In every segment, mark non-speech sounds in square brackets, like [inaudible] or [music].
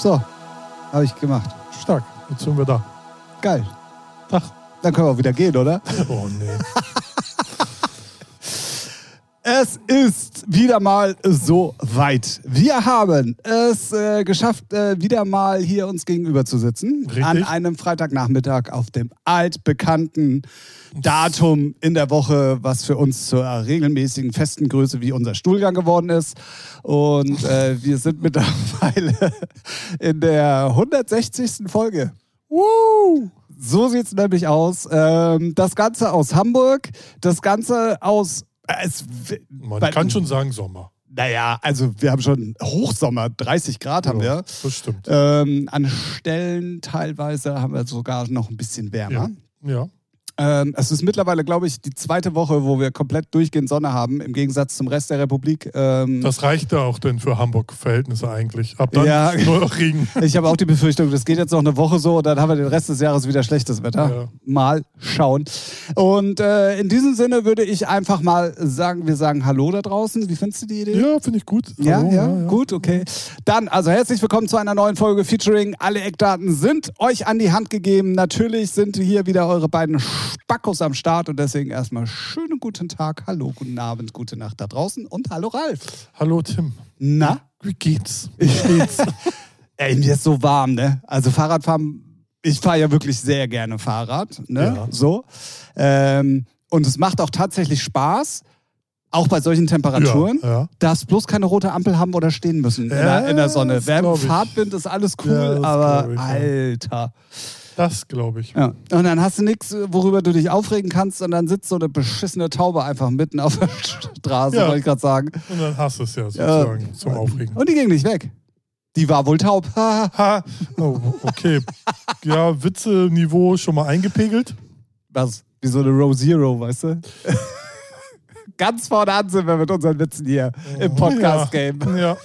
So, habe ich gemacht. Stark. Jetzt sind wir da. Geil. Tag. Dann können wir auch wieder gehen, oder? [laughs] Oh nee. [laughs] Es ist wieder mal so weit. Wir haben es äh, geschafft, äh, wieder mal hier uns gegenüber zu sitzen. Richtig. An einem Freitagnachmittag auf dem altbekannten Datum in der Woche, was für uns zur regelmäßigen festen Größe wie unser Stuhlgang geworden ist. Und äh, wir sind [laughs] mittlerweile in der 160. Folge. Woo! So sieht es nämlich aus. Ähm, das Ganze aus Hamburg, das Ganze aus. äh, Es, Man Bei- kann schon sagen Sommer. Naja, also wir haben schon Hochsommer, 30 Grad haben Ja, wir. Das stimmt. Ähm, an Stellen teilweise haben wir sogar noch ein bisschen wärmer. Ja. Ähm, es ist mittlerweile, glaube ich, die zweite Woche, wo wir komplett durchgehend Sonne haben, im Gegensatz zum Rest der Republik. Ähm, Das reichte auch denn für Hamburg-Verhältnisse eigentlich. Ab dann Ja. [laughs] nur noch Regen. [laughs] ich habe auch die Befürchtung, das geht jetzt noch eine Woche so und dann haben wir den Rest des Jahres wieder schlechtes Wetter. Ja. Mal schauen. Und äh, in diesem Sinne würde ich einfach mal sagen, wir sagen Hallo da draußen. Wie findest du die Idee? Ja, finde ich gut. Ja, Hallo, ja, gut, okay. Dann, also herzlich willkommen zu einer neuen Folge Featuring. Alle Eckdaten sind euch an die Hand gegeben. Natürlich sind hier wieder eure beiden Spackos am Start und deswegen erstmal schönen guten Tag, hallo, guten Abend, gute Nacht da draußen und hallo Ralf. Hallo Tim. Na? Wie geht's? Wie steht's? [laughs] Ey, mir ist so warm, ne? Also Fahrradfahren, ich fahre ja wirklich sehr gerne Fahrrad, ne? Ja. So. Ähm, und es macht auch tatsächlich Spaß, auch bei solchen Temperaturen. Ja, ja. darfst bloß keine rote Ampel haben oder stehen müssen in, der, in der Sonne. Wer. Fahrtwind ist alles cool, Ja, aber ich, ja. Alter. Das glaube ich. Ja. Und dann hast du nichts, worüber du dich aufregen kannst und dann sitzt so eine beschissene Taube einfach mitten auf der Straße, Ja. wollte ich gerade sagen. Und dann hast du es ja sozusagen zum Aufregen. Und die ging nicht weg. Die war wohl taub. Ha, oh, okay. Ja, Witze-Niveau schon mal eingepegelt. Was? Wie so eine Row Zero, weißt du? [laughs] Ganz vorne an sind wir mit unseren Witzen hier im Podcast-Game. Ja.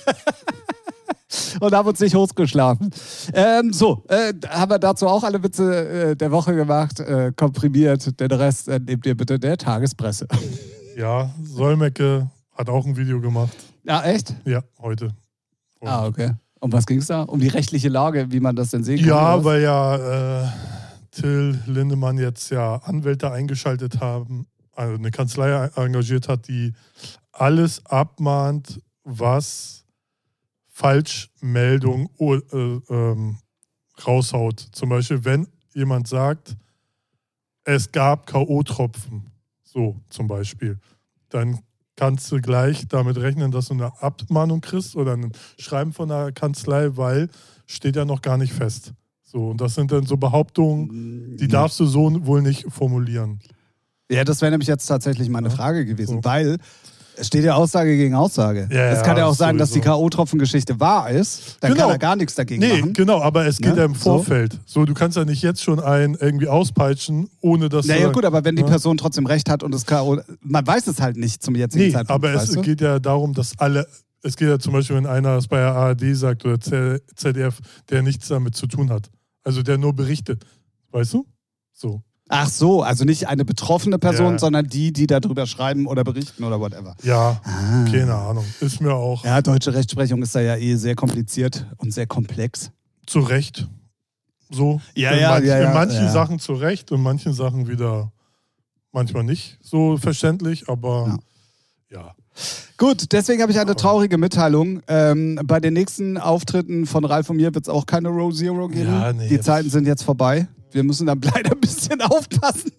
Und haben uns nicht hochgeschlafen. Ähm, so, äh, haben wir dazu auch alle Witze äh, der Woche gemacht, äh, komprimiert. Den Rest äh, nehmt ihr bitte der Tagespresse. [laughs] ja, Solmecke hat auch ein Video gemacht. Ja, echt? Ja, heute. Und Ah, okay. Um was ging es da? Um die rechtliche Lage, wie man das denn sehen kann? Ja, weil ja äh, Till Lindemann jetzt ja Anwälte eingeschaltet haben, also eine Kanzlei engagiert hat, die alles abmahnt, was Falschmeldung äh, ähm, raushaut. Zum Beispiel, wenn jemand sagt, es gab K.O.-Tropfen, so zum Beispiel, dann kannst du gleich damit rechnen, dass du eine Abmahnung kriegst oder ein Schreiben von der Kanzlei, weil steht ja noch gar nicht fest. So, und das sind dann so Behauptungen, die darfst du so wohl nicht formulieren. Ja, das wäre nämlich jetzt tatsächlich meine Frage gewesen, So. weil es steht ja Aussage gegen Aussage. Ja, es kann ja ja, auch sein, dass die. K.O.-Tropfen-Geschichte wahr ist. Dann Genau. kann er gar nichts dagegen Nee, machen. genau, aber es geht Ne? ja im So. Vorfeld. So. du kannst ja nicht jetzt schon einen irgendwie auspeitschen, ohne dass Naja, du. gut, aber wenn die Ja. Person trotzdem recht hat und das K.O. Man weiß es halt nicht zum jetzigen Nee, Zeitpunkt. aber es du? geht ja darum, dass alle. Es geht ja zum Beispiel, wenn einer es bei der ARD sagt oder ZDF, der nichts damit zu tun hat. Also der nur berichtet. Weißt du? So. Ach so, also nicht eine betroffene Person, Ja. sondern die, die darüber schreiben oder berichten oder whatever. Ja, Ah. keine Ahnung. Ist mir auch Ja, deutsche Rechtsprechung ist da ja eh sehr kompliziert und sehr komplex. zu Recht. So. Ja, in ja, manchen, ja, ja, in manchen ja. Sachen zu Recht und manchen Sachen wieder manchmal nicht so verständlich, aber ja. Gut, deswegen habe ich eine traurige Mitteilung. Ähm, bei den nächsten Auftritten von Ralf und mir wird es auch keine Row Zero geben. Ja, nee, Die Zeiten sind jetzt vorbei. Wir müssen dann [laughs] leider ein bisschen aufpassen.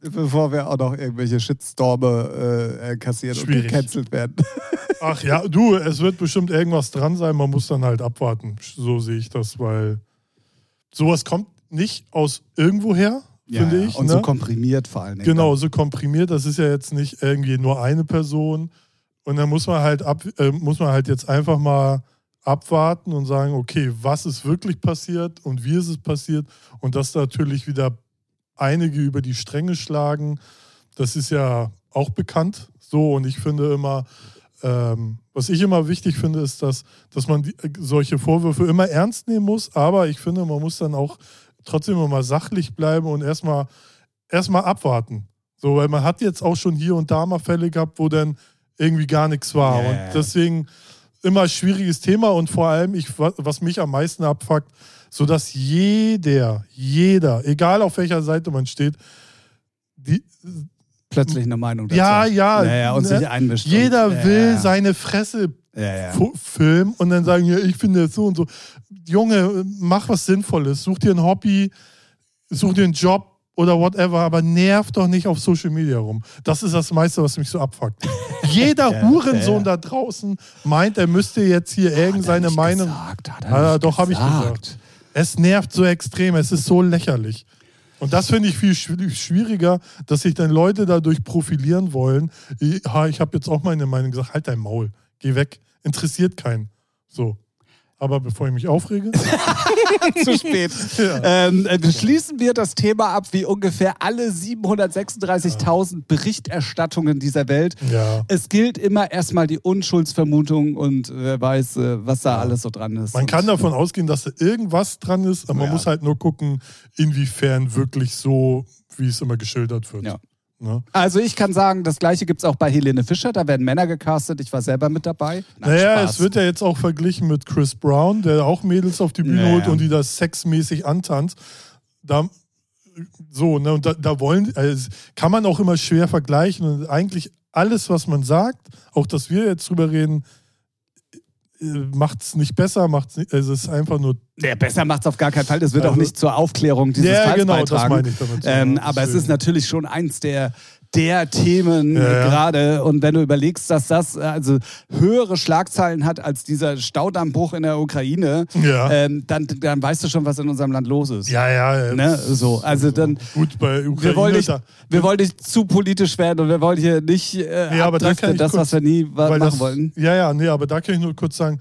[laughs] Bevor wir auch noch irgendwelche Shitstorme äh, kassieren und Schwierig. gecancelt werden. [laughs] Ach ja, du, es wird bestimmt irgendwas dran sein, man muss dann halt abwarten. So sehe ich das, weil sowas kommt nicht aus irgendwoher, finde ich. Und ne? so komprimiert vor allen Dingen. Genau, so komprimiert. Das ist ja jetzt nicht irgendwie nur eine Person. Und dann muss man halt ab, äh, muss man halt jetzt einfach mal abwarten und sagen, okay, was ist wirklich passiert und wie ist es passiert und dass da natürlich wieder einige über die Stränge schlagen. Das ist ja auch bekannt so und ich finde immer, ähm, was ich immer wichtig finde, ist, dass, dass man die, äh, solche Vorwürfe immer ernst nehmen muss, aber ich finde, man muss dann auch trotzdem immer sachlich bleiben und erstmal erstmal abwarten. So, weil man hat jetzt auch schon hier und da mal Fälle gehabt, wo dann irgendwie gar nichts war. Ja, Und deswegen immer schwieriges Thema und vor allem, ich, was mich am meisten abfuckt, so dass jeder, jeder, egal auf welcher Seite man steht, die, plötzlich eine Meinung dazu. Ja, ja. ja, und ne? sich einmischt. Jeder und, will ja. seine Fresse ja, filmen und dann sagen, ja, ich finde das so und so. Junge, mach was Sinnvolles. Such dir ein Hobby, such dir einen Job oder whatever, aber nerv doch nicht auf Social Media rum. Das ist das meiste, was mich so abfuckt. Jeder [laughs] Hurensohn da draußen meint, er müsste jetzt hier irgendeine Meinung. Gesagt, hat er ah, doch, habe ich gesagt. Es nervt so extrem, es ist so lächerlich. Und das finde ich viel schwieriger, dass sich dann Leute dadurch profilieren wollen. Ich, ich habe jetzt auch meine Meinung gesagt, halt dein Maul, geh weg, interessiert keinen. So. Aber bevor ich mich aufrege. [laughs] Zu spät. [laughs] Ja. Ähm, äh, schließen wir das Thema ab, wie ungefähr alle 736.000 ja. Berichterstattungen dieser Welt. Ja. Es gilt immer erstmal die Unschuldsvermutung und wer weiß, äh, was da alles so dran ist. Man kann davon ausgehen, dass da irgendwas dran ist, aber man muss halt nur gucken, inwiefern wirklich so, wie es immer geschildert wird. Ja. Ne? Also ich kann sagen, das gleiche gibt es auch bei Helene Fischer, da werden Männer gecastet, ich war selber mit dabei. Nein, naja, Spaß. es wird ja jetzt auch verglichen mit Chris Brown, der auch Mädels auf die Bühne naja. holt und die das sexmäßig antanzt. Da, so, ne, und da, da wollen, also kann man auch immer schwer vergleichen und eigentlich alles, was man sagt, auch dass wir jetzt drüber reden, macht es nicht besser, macht es also es ist einfach nur. Ja, besser macht es auf gar keinen Fall. Das wird also, auch nicht zur Aufklärung dieses ja, Falls genau, beitragen. Das meine ich damit. Ähm, aber es ist natürlich schon eins der der Themen ja, gerade. Und wenn du überlegst, dass das also höhere Schlagzeilen hat als dieser Staudammbruch in der Ukraine, ja. ähm, dann, dann weißt du schon, was in unserem Land los ist. Ja, ja. Ne? So, also dann. Gut, bei Ukraine. Wir wollen nicht, wir wollen nicht zu politisch werden und wir wollen hier nicht äh, ja, aber da das, kurz, was wir nie machen das, wollten. Ja, ja, nee, aber da kann ich nur kurz sagen,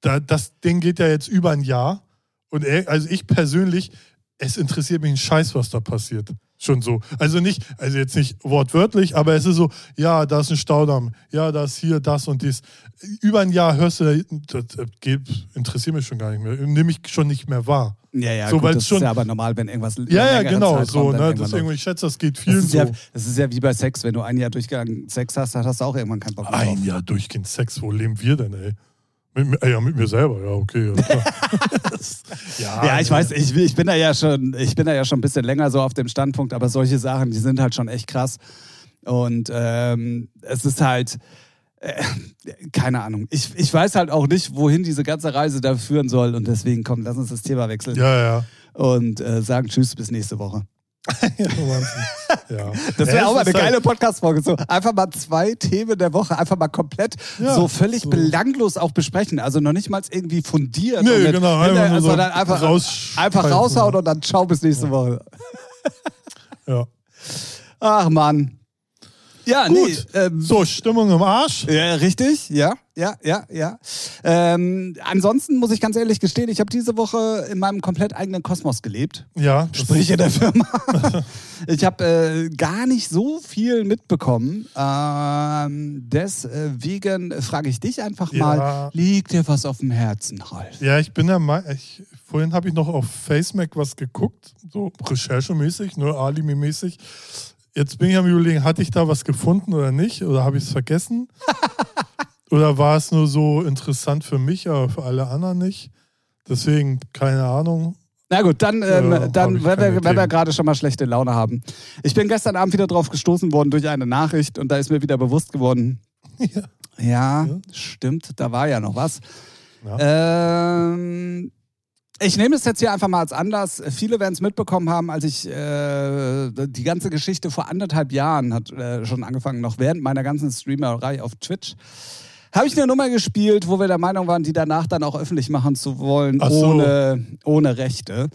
da, das Ding geht ja jetzt über ein Jahr. Und er, also ich persönlich, es interessiert mich ein Scheiß, was da passiert. Schon so. Also nicht, also jetzt nicht wortwörtlich, aber es ist so, ja, da ist ein Staudamm, ja, da ist hier das und dies. Über ein Jahr hörst du, das geht, interessiert mich schon gar nicht mehr, nehme ich schon nicht mehr wahr. Ja, ja, so, gut, das schon, ist ja aber normal, wenn irgendwas. Ja, ja, genau, so, ne, das irgendwie, ich schätze, das geht viel das so. Ja, das ist ja wie bei Sex, wenn du ein Jahr durchgehend Sex hast, dann hast du auch irgendwann keinen Bock mehr. Ein Jahr durchgehend Sex, wo leben wir denn, ey? Mit, ja, mit mir selber, ja, okay. [laughs] ja, ja, ich weiß, ich, ich, bin da ja schon, ich bin da ja schon ein bisschen länger so auf dem Standpunkt, aber solche Sachen, die sind halt schon echt krass. Und ähm, es ist halt, äh, keine Ahnung. Ich, ich weiß halt auch nicht, wohin diese ganze Reise da führen soll. Und deswegen, komm, lass uns das Thema wechseln. Ja, ja. Und äh, sagen Tschüss, bis nächste Woche [laughs] ja. Das wäre auch mal eine halt geile Podcast-Folge. So, einfach mal zwei Themen der Woche, einfach mal komplett ja, so völlig so. belanglos auch besprechen. Also noch nicht mal irgendwie fundiert. Nee, genau. Einfach, der, sondern einfach, einfach raushauen und dann ciao bis nächste. Woche. ja. [laughs] Ach Mann. Ja, Gut. nee. Ähm, so, Stimmung im Arsch. Ja, richtig, ja, ja, ja, ja. Ähm, ansonsten muss ich ganz ehrlich gestehen, ich habe diese Woche in meinem komplett eigenen Kosmos gelebt. Ja. Sprich in der Firma. [laughs] ich habe äh, gar nicht so viel mitbekommen. Ähm, deswegen frage ich dich einfach mal, ja. liegt dir was auf dem Herzen, Ralf? Ja, ich bin der Meinung, vorhin habe ich noch auf FaceMac was geguckt, so recherchemäßig, nur Alimi-mäßig. Jetzt bin ich am Überlegen, hatte ich da was gefunden oder nicht? Oder habe ich es vergessen? [laughs] oder war es nur so interessant für mich, aber für alle anderen nicht? Deswegen, keine Ahnung. Na gut, dann, ähm, ja, dann wenn, wir, wenn wir gerade schon mal schlechte Laune haben. Ich bin gestern Abend wieder drauf gestoßen worden durch eine Nachricht und da ist mir wieder bewusst geworden. [laughs] Ja, ja, ja. stimmt, da war ja noch was. Ähm, ich nehme es jetzt hier einfach mal als Anlass. Viele werden es mitbekommen haben, als ich äh, die ganze Geschichte vor anderthalb Jahren hat äh, schon angefangen, noch während meiner ganzen Streamerei auf Twitch. Habe ich eine Nummer gespielt, wo wir der Meinung waren, die danach dann auch öffentlich machen zu wollen, so. ohne, ohne Rechte.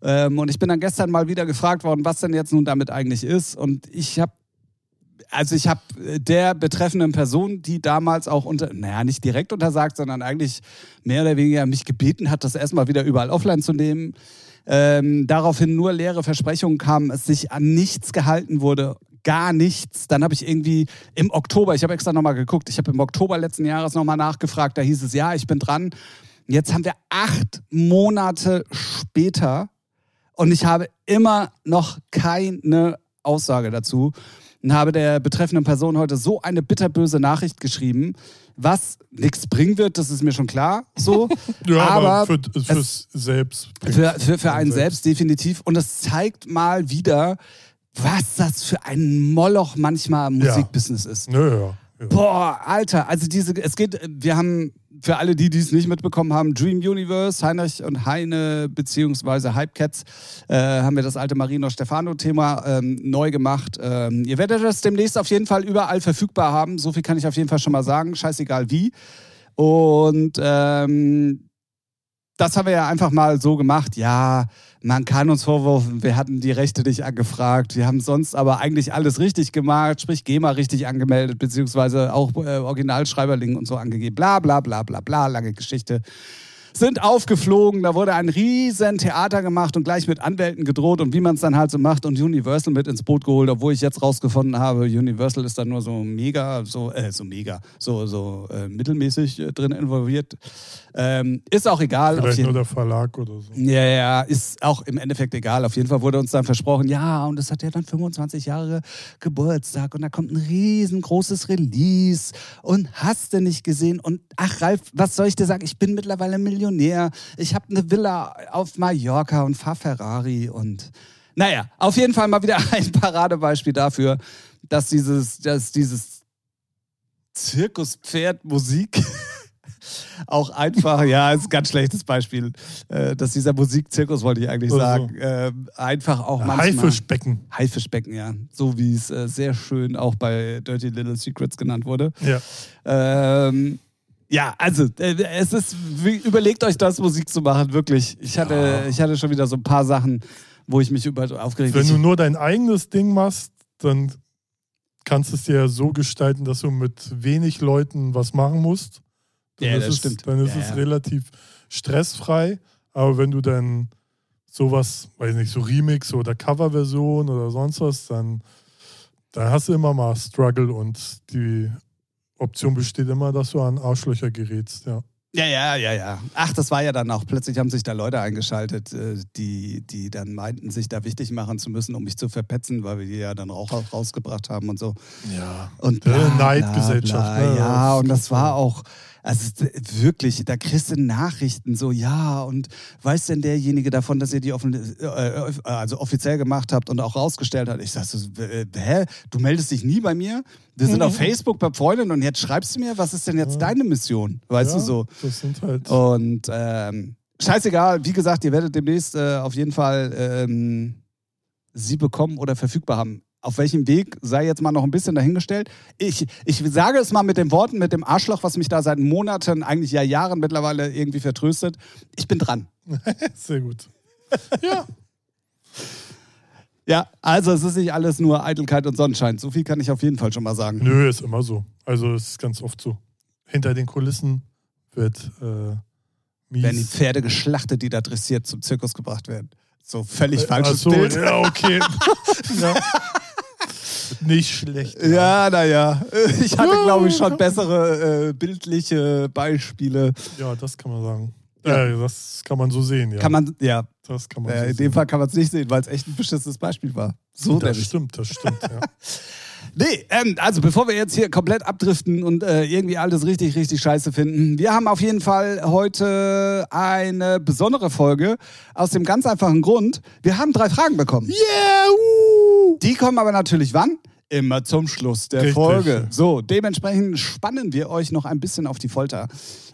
Ähm, und ich bin dann gestern mal wieder gefragt worden, was denn jetzt nun damit eigentlich ist. Und ich habe also ich habe äh, der betreffenden Person, die damals auch unter, naja, nicht direkt untersagt, sondern eigentlich mehr oder weniger mich gebeten hat, das erstmal wieder überall offline zu nehmen. Ähm, daraufhin nur leere Versprechungen kamen, es sich an nichts gehalten wurde, gar nichts. Dann habe ich irgendwie im Oktober, ich habe extra nochmal geguckt, ich habe im Oktober letzten Jahres nochmal nachgefragt, da hieß es, ja, ich bin dran. Jetzt haben wir acht Monate später und ich habe immer noch keine Aussage dazu. Und habe der betreffenden Person heute so eine bitterböse Nachricht geschrieben, was nichts bringen wird, das ist mir schon klar. So. [laughs] Ja, aber, aber für, fürs Selbst. für, für, für einen selbst definitiv. Und es zeigt mal wieder, was das für ein Moloch manchmal im Ja. Musikbusiness ist. Nö, ja. ja. Boah, Alter, also diese, es geht, wir haben, für alle, die dies nicht mitbekommen haben, Dream Universe, Heinrich und Heine, beziehungsweise Hypecats, äh, haben wir das alte Marino Stefano-Thema ähm, neu gemacht. Ähm, ihr werdet das demnächst auf jeden Fall überall verfügbar haben. So viel kann ich auf jeden Fall schon mal sagen, scheißegal wie. Und ähm, das haben wir ja einfach mal so gemacht. Ja, man kann uns vorwurfen, wir hatten die Rechte nicht angefragt. Wir haben sonst aber eigentlich alles richtig gemacht, sprich GEMA richtig angemeldet, beziehungsweise auch äh, Originalschreiberling und so angegeben. Bla, bla, bla, bla, bla, lange Geschichte. Sind aufgeflogen, da wurde ein riesen Theater gemacht und gleich mit Anwälten gedroht und wie man es dann halt so macht und Universal mit ins Boot geholt, obwohl ich jetzt rausgefunden habe, Universal ist da nur so mega, so, äh, so mega, so, so äh, mittelmäßig äh, drin involviert. Ähm, ist auch egal. Vielleicht nur der Verlag oder so. ja, ja, ist auch im Endeffekt egal. Auf jeden Fall wurde uns dann versprochen, ja, und es hat ja dann 25 Jahre Geburtstag und da kommt ein riesengroßes Release und hast du nicht gesehen. Und ach, Ralf, was soll ich dir sagen? Ich bin mittlerweile Millionär. Ich habe eine Villa auf Mallorca und fahr Ferrari und naja, auf jeden Fall mal wieder [laughs] ein Paradebeispiel dafür, dass dieses, dass dieses Zirkuspferd Musik [laughs] auch einfach, ja, ist ein ganz schlechtes Beispiel, äh, dass dieser Musikzirkus, wollte ich eigentlich Ach so. sagen, äh, einfach auch manchmal... Haifischbecken. Haifischbecken, ja. So wie es äh, sehr schön auch bei Dirty Little Secrets genannt wurde. Ja. Ähm, ja, also äh, es ist, überlegt euch das, Musik zu machen, wirklich. Ich hatte, Ja. ich hatte schon wieder so ein paar Sachen, wo ich mich über aufgeregt Wenn du habe. nur dein eigenes Ding machst, dann kannst du es dir so gestalten, dass du mit wenig Leuten was machen musst. Dann Ja, ist das es, stimmt. Dann ist Ja, es ja. relativ stressfrei. Aber wenn du dann sowas, weiß nicht, so Remix oder Coverversion oder sonst was, dann, dann hast du immer mal Struggle und die Option besteht immer, dass du an Arschlöcher gerätst. Ja. Ja, ja, ja, ja. Ach, das war ja dann auch, plötzlich haben sich da Leute eingeschaltet, äh, die, die dann meinten, sich da wichtig machen zu müssen, um mich zu verpetzen, weil wir die ja dann auch rausgebracht haben und so. ja. Und bla, Neidgesellschaft, bla, bla. ne? Ja, und das war auch, also wirklich, da kriegst du Nachrichten so, ja, und weiß denn derjenige davon, dass ihr die offen, äh, äh, also offiziell gemacht habt und auch rausgestellt hat? Ich sag so, äh, hä? Du meldest dich nie bei mir? Wir sind auf Facebook befreundet und jetzt schreibst du mir, was ist denn jetzt Ja. deine Mission? Weißt ja, du so? Das sind halt. Und ähm, scheißegal, wie gesagt, ihr werdet demnächst äh, auf jeden Fall ähm, sie bekommen oder verfügbar haben. Auf welchem Weg sei jetzt mal noch ein bisschen dahingestellt. Ich, ich sage es mal mit den Worten, mit dem Arschloch, was mich da seit Monaten, eigentlich ja Jahren mittlerweile irgendwie vertröstet. Ich bin dran. [laughs] Sehr gut. [laughs] Ja. Ja, also es ist nicht alles nur Eitelkeit und Sonnenschein. So viel kann ich auf jeden Fall schon mal sagen. Nö, ist immer so. Also es ist ganz oft so. Hinter den Kulissen wird äh, mies. Werden die Pferde geschlachtet, die da dressiert zum Zirkus gebracht werden. So völlig Äh, falsches ach so, Bild. Ja, okay. [laughs] ja. Nicht schlecht. Ja, naja. [laughs] Ich hatte, glaube ich, schon [laughs] bessere äh, bildliche Beispiele. Ja, das kann man sagen. Ja. Äh, das kann man so sehen, ja. Kann man, ja, das kann man äh, so in sehen. dem Fall kann man es nicht sehen, weil es echt ein beschissenes Beispiel war. So das nämlich. stimmt, das stimmt, ja. [laughs] Nee, ähm, also bevor wir jetzt hier komplett abdriften und äh, irgendwie alles richtig, richtig scheiße finden, wir haben auf jeden Fall heute eine besondere Folge aus dem ganz einfachen Grund, wir haben drei Fragen bekommen. Yeah! Uh. Die kommen aber natürlich wann? Immer zum Schluss der Richtig. Folge. So, dementsprechend spannen wir euch noch ein bisschen auf die Folter.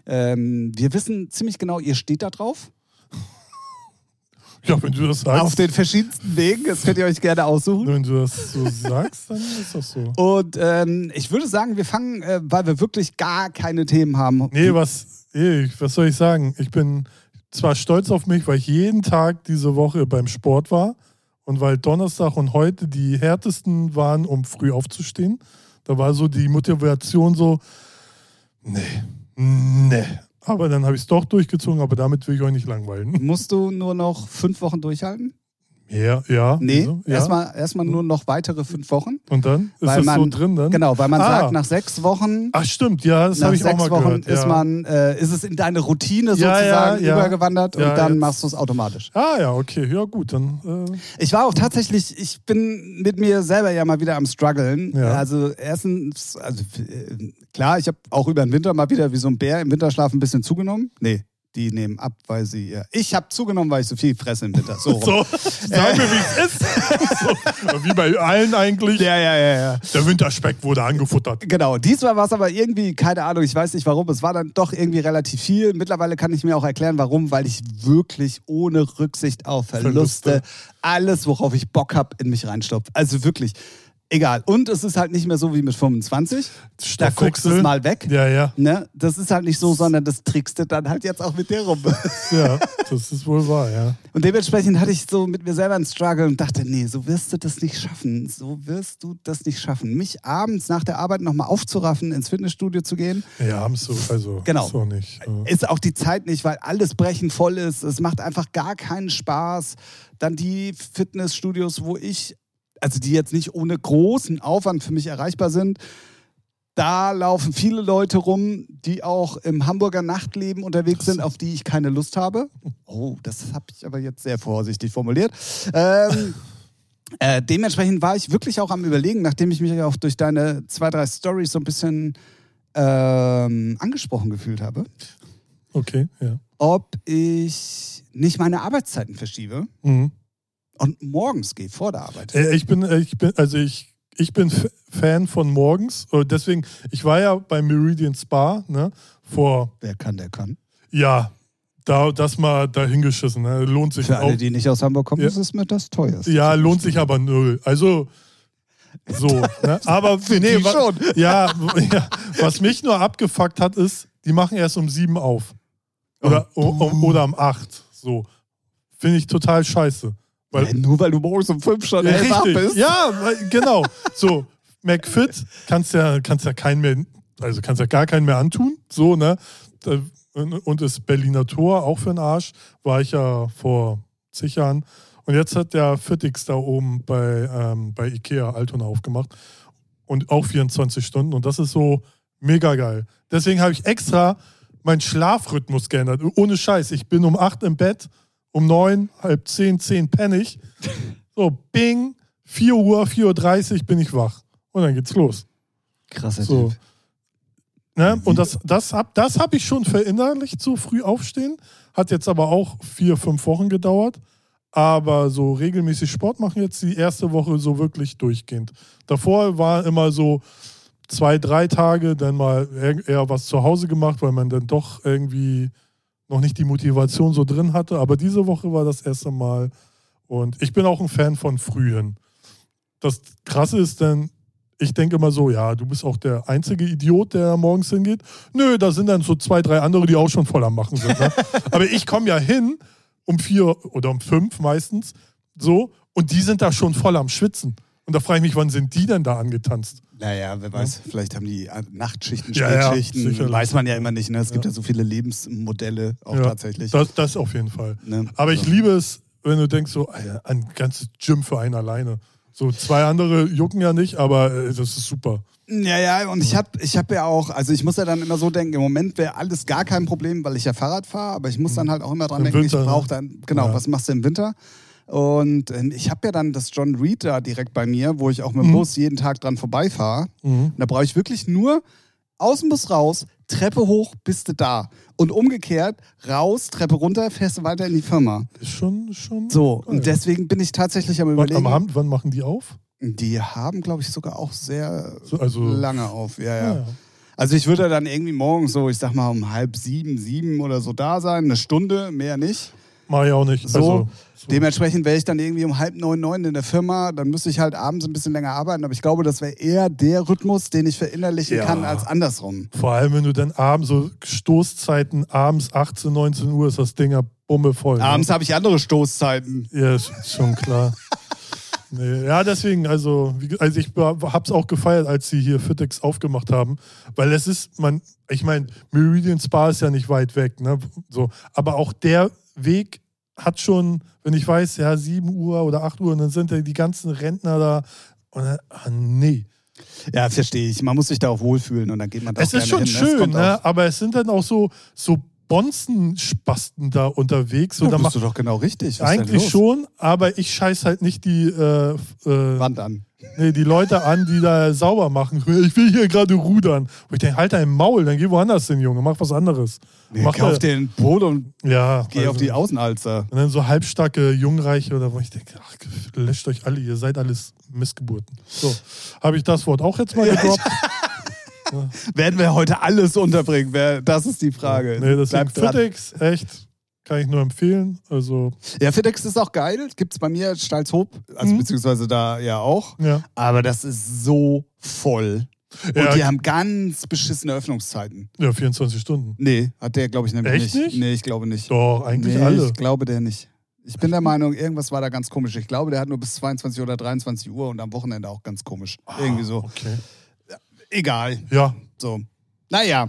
Ähm, wir wissen ziemlich genau, ihr steht da drauf. Ja, wenn du das sagst. Auf den verschiedensten Wegen. Das könnt ihr euch gerne aussuchen. wenn du das so sagst, dann ist das so. Und ähm, ich würde sagen, wir fangen, äh, weil wir wirklich gar keine Themen haben. Nee, was, was soll ich sagen? Ich bin zwar stolz auf mich, weil ich jeden Tag diese Woche beim Sport war und weil Donnerstag und heute die härtesten waren, um früh aufzustehen. Da war so die Motivation so, nee, nee. Aber dann habe ich es doch durchgezogen, aber damit will ich euch nicht langweilen. Musst du nur noch fünf Wochen durchhalten? Ja, ja. Nee, ja. erstmal erstmal nur noch weitere fünf Wochen. Und dann? Ist das so man- drin dann? Genau, weil man Ah. sagt, nach sechs Wochen, Ach stimmt, ja, das habe ich auch sechs mal Wochen gehört. ist ja. man, äh, ist es in deine Routine sozusagen ja, übergewandert und dann jetzt- machst du es automatisch. Ah ja, okay, ja gut, dann äh, Ich war auch tatsächlich, ich bin mit mir selber ja mal wieder am struggeln. Ja. Also erstens, also äh, klar, ich habe auch über den Winter mal wieder wie so ein Bär im Winterschlaf ein bisschen zugenommen. Nee, die nehmen ab, weil sie, ja. ich habe zugenommen, weil ich so viel fresse im Winter. So, so, sagen wir, wie es ist. so, wie bei allen eigentlich. Ja, ja, ja, ja. Der Winterspeck wurde angefuttert. Genau, diesmal war es aber irgendwie, keine Ahnung, ich weiß nicht warum, es war dann doch irgendwie relativ viel. Mittlerweile kann ich mir auch erklären, warum, weil ich wirklich ohne Rücksicht auf Verluste, Verluste. alles, worauf ich Bock habe, in mich reinstopfe. Also wirklich, egal. Und es ist halt nicht mehr so wie mit 25. Da guckst du es mal weg. Ja, ja, Ne? Das ist halt nicht so, sondern das trickst du dann halt jetzt auch mit dir rum. [laughs] ja, das ist wohl wahr, ja. Und dementsprechend hatte ich so mit mir selber einen Struggle und dachte, nee, so wirst du das nicht schaffen. So wirst du das nicht schaffen. Mich abends nach der Arbeit nochmal aufzuraffen, ins Fitnessstudio zu gehen, Ja, haben so, also Genau. so nicht. äh. ist auch die Zeit nicht, weil alles brechen voll ist. Es macht einfach gar keinen Spaß. Dann die Fitnessstudios, wo ich, also die jetzt nicht ohne großen Aufwand für mich erreichbar sind, da laufen viele Leute rum, die auch im Hamburger Nachtleben unterwegs sind, auf die ich keine Lust habe. Oh, das habe ich aber jetzt sehr vorsichtig formuliert. Ähm, äh, dementsprechend war ich wirklich auch am Überlegen, nachdem ich mich auch durch deine zwei, drei Stories so ein bisschen ähm, angesprochen gefühlt habe, Okay, ja. ob ich nicht meine Arbeitszeiten verschiebe Mhm. Und morgens gehe vor der Arbeit. Äh, Ich bin, äh, ich bin, also ich, ich bin F- Fan von morgens. Deswegen, ich war ja beim Meridian Spa, ne, vor, Wer kann, der kann. ja, da, das mal dahingeschissen, ne, lohnt sich Für auch. alle, die nicht aus Hamburg kommen, Ja. ist es mir das teuerste. Ja, lohnt sich aber null. Also, so, [laughs] ne, aber, nee, wa- schon. Ja, ja, was mich nur abgefuckt hat, ist, die machen erst um sieben auf. Oder, Oh. o- oder um acht, so. Finde ich total scheiße. Weil, Ja, nur weil du morgens um fünf schon Ja, richtig. bist. Ja, genau. So, McFit kannst ja, kannst ja keinen mehr, also kannst ja gar keinen mehr antun. So, ne? Und das Berliner Tor, auch für den Arsch, war ich ja vor zig Jahren. Und jetzt hat der Fitix da oben bei, ähm, bei Ikea Altona aufgemacht. Und auch 24 Stunden. Und das ist so mega geil. Deswegen habe ich extra meinen Schlafrhythmus geändert. Ohne Scheiß. Ich bin um 8 im Bett, um 9, halb 10, 10 penne ich. So, bing, 4 Uhr, 4.30 Uhr bin ich wach. Und dann geht's los. Krasser So. Typ. Ne? Und das, das habe das hab ich schon verinnerlicht, so früh aufstehen. Hat jetzt aber auch vier, fünf Wochen gedauert. Aber so regelmäßig Sport machen jetzt die erste Woche so wirklich durchgehend. Davor war immer so zwei, drei Tage, dann mal eher was zu Hause gemacht, weil man dann doch irgendwie noch nicht die Motivation so drin hatte. Aber diese Woche war das erste Mal. Und ich bin auch ein Fan von Frühen. Das Krasse ist dann, ich denke immer so, ja, du bist auch der einzige Idiot, der morgens hingeht. Nö, da sind dann so zwei, drei andere, die auch schon voll am Machen sind. Ne? [laughs] Aber ich komme ja hin um vier oder um fünf meistens so und die sind da schon voll am Schwitzen. Und da frage ich mich, wann sind die denn da angetanzt? Naja, wer weiß, vielleicht haben die äh, Nachtschichten, Ja, ja, Spätschichten, sicherlich. weiß man ja immer nicht. Ne? Es gibt Ja. ja so viele Lebensmodelle auch Ja, tatsächlich. Das, das auf jeden Fall. Ne? Aber ich liebe es, wenn du denkst, so, Alter, ein ganzes Gym für einen alleine. So zwei andere jucken ja nicht, aber äh, das ist super. Ja, ja, und ich habe ich hab ja auch, also ich muss ja dann immer so denken, im Moment wäre alles gar kein Problem, weil ich ja Fahrrad fahre, aber ich muss dann halt auch immer dran Im denken, Winter, ich ne? brauche dann, genau, Ja. was machst du im Winter? Und ähm, ich habe ja dann das John Reed da direkt bei mir, wo ich auch mit dem Mhm. Bus jeden Tag dran vorbeifahre. Mhm. Da brauche ich wirklich nur aus dem Bus raus, Treppe hoch, bist du da. Und umgekehrt, raus, Treppe runter, fährst du weiter in die Firma. Ist schon, schon. So, geil. und deswegen bin ich tatsächlich am Wann, überlegen. am Abend, wann machen die auf? Die haben, glaube ich, sogar auch sehr So, also, lange auf. Ja, ja. ja. Also ich würde dann irgendwie morgens so, ich sag mal um halb sieben, sieben oder so da sein, eine Stunde, mehr nicht. Mach ich auch nicht. So, also, so. Dementsprechend wäre ich dann irgendwie um halb neun, neun in der Firma, dann müsste ich halt abends ein bisschen länger arbeiten, aber ich glaube, das wäre eher der Rhythmus, den ich verinnerlichen Ja. kann, als andersrum. Vor allem, wenn du dann abends, so Stoßzeiten, abends 18, 19 Uhr ist das Ding ja bummevoll. ne? Abends habe ich andere Stoßzeiten. Ja, ist schon klar. [laughs] nee, ja, deswegen, also, also ich habe es auch gefeiert, als sie hier Fittex aufgemacht haben, weil es ist, man, ich meine, Meridian Spa ist ja nicht weit weg, ne? So, aber auch der Weg hat schon, wenn ich weiß, ja, 7 Uhr oder 8 Uhr und dann sind ja die ganzen Rentner da. Und dann, ah, nee. Ja, verstehe ich. Man muss sich da auch wohlfühlen und dann geht man da Es ist schon hin. Es schön, ne? aber es sind dann auch so, so Bonzenspasten da unterwegs. Ja, da bist du doch genau richtig. Was eigentlich schon, aber ich scheiß halt nicht die, äh, äh, Wand an. Nee, die Leute an, die da sauber machen. Ich will hier gerade rudern. Und ich denke, halt dein Maul, dann geh woanders hin, Junge, mach was anderes. Nee, Mach kauf da- den Boot und Ja. geh also- auf die Außenalster. Und dann so halbstarke Jungreiche oder wo ich denke, ach, löscht euch alle, ihr seid alles Missgeburten. So, habe ich das Wort auch jetzt mal gedroppt? [laughs] Werden wir heute alles unterbringen? Das ist die Frage. nee, deswegen Bleibt dran. FitX, echt, kann ich nur empfehlen. Also, Ja, FitX ist auch geil. Gibt's bei mir Stalzhoop, also Mhm. beziehungsweise da ja auch. ja. Aber das ist so voll. Und Ja, die haben ganz beschissene Öffnungszeiten. ja, 24 Stunden. Nee, hat der, glaube ich, nämlich Echt nicht. nicht? Nee, ich glaube nicht. Doch, eigentlich nee, alle. Ich glaube der nicht. Ich bin der Meinung, irgendwas war da ganz komisch. Ich glaube, der hat nur bis 22 oder 23 Uhr und am Wochenende auch ganz komisch. Irgendwie so. Okay. Egal. Ja, So. Naja.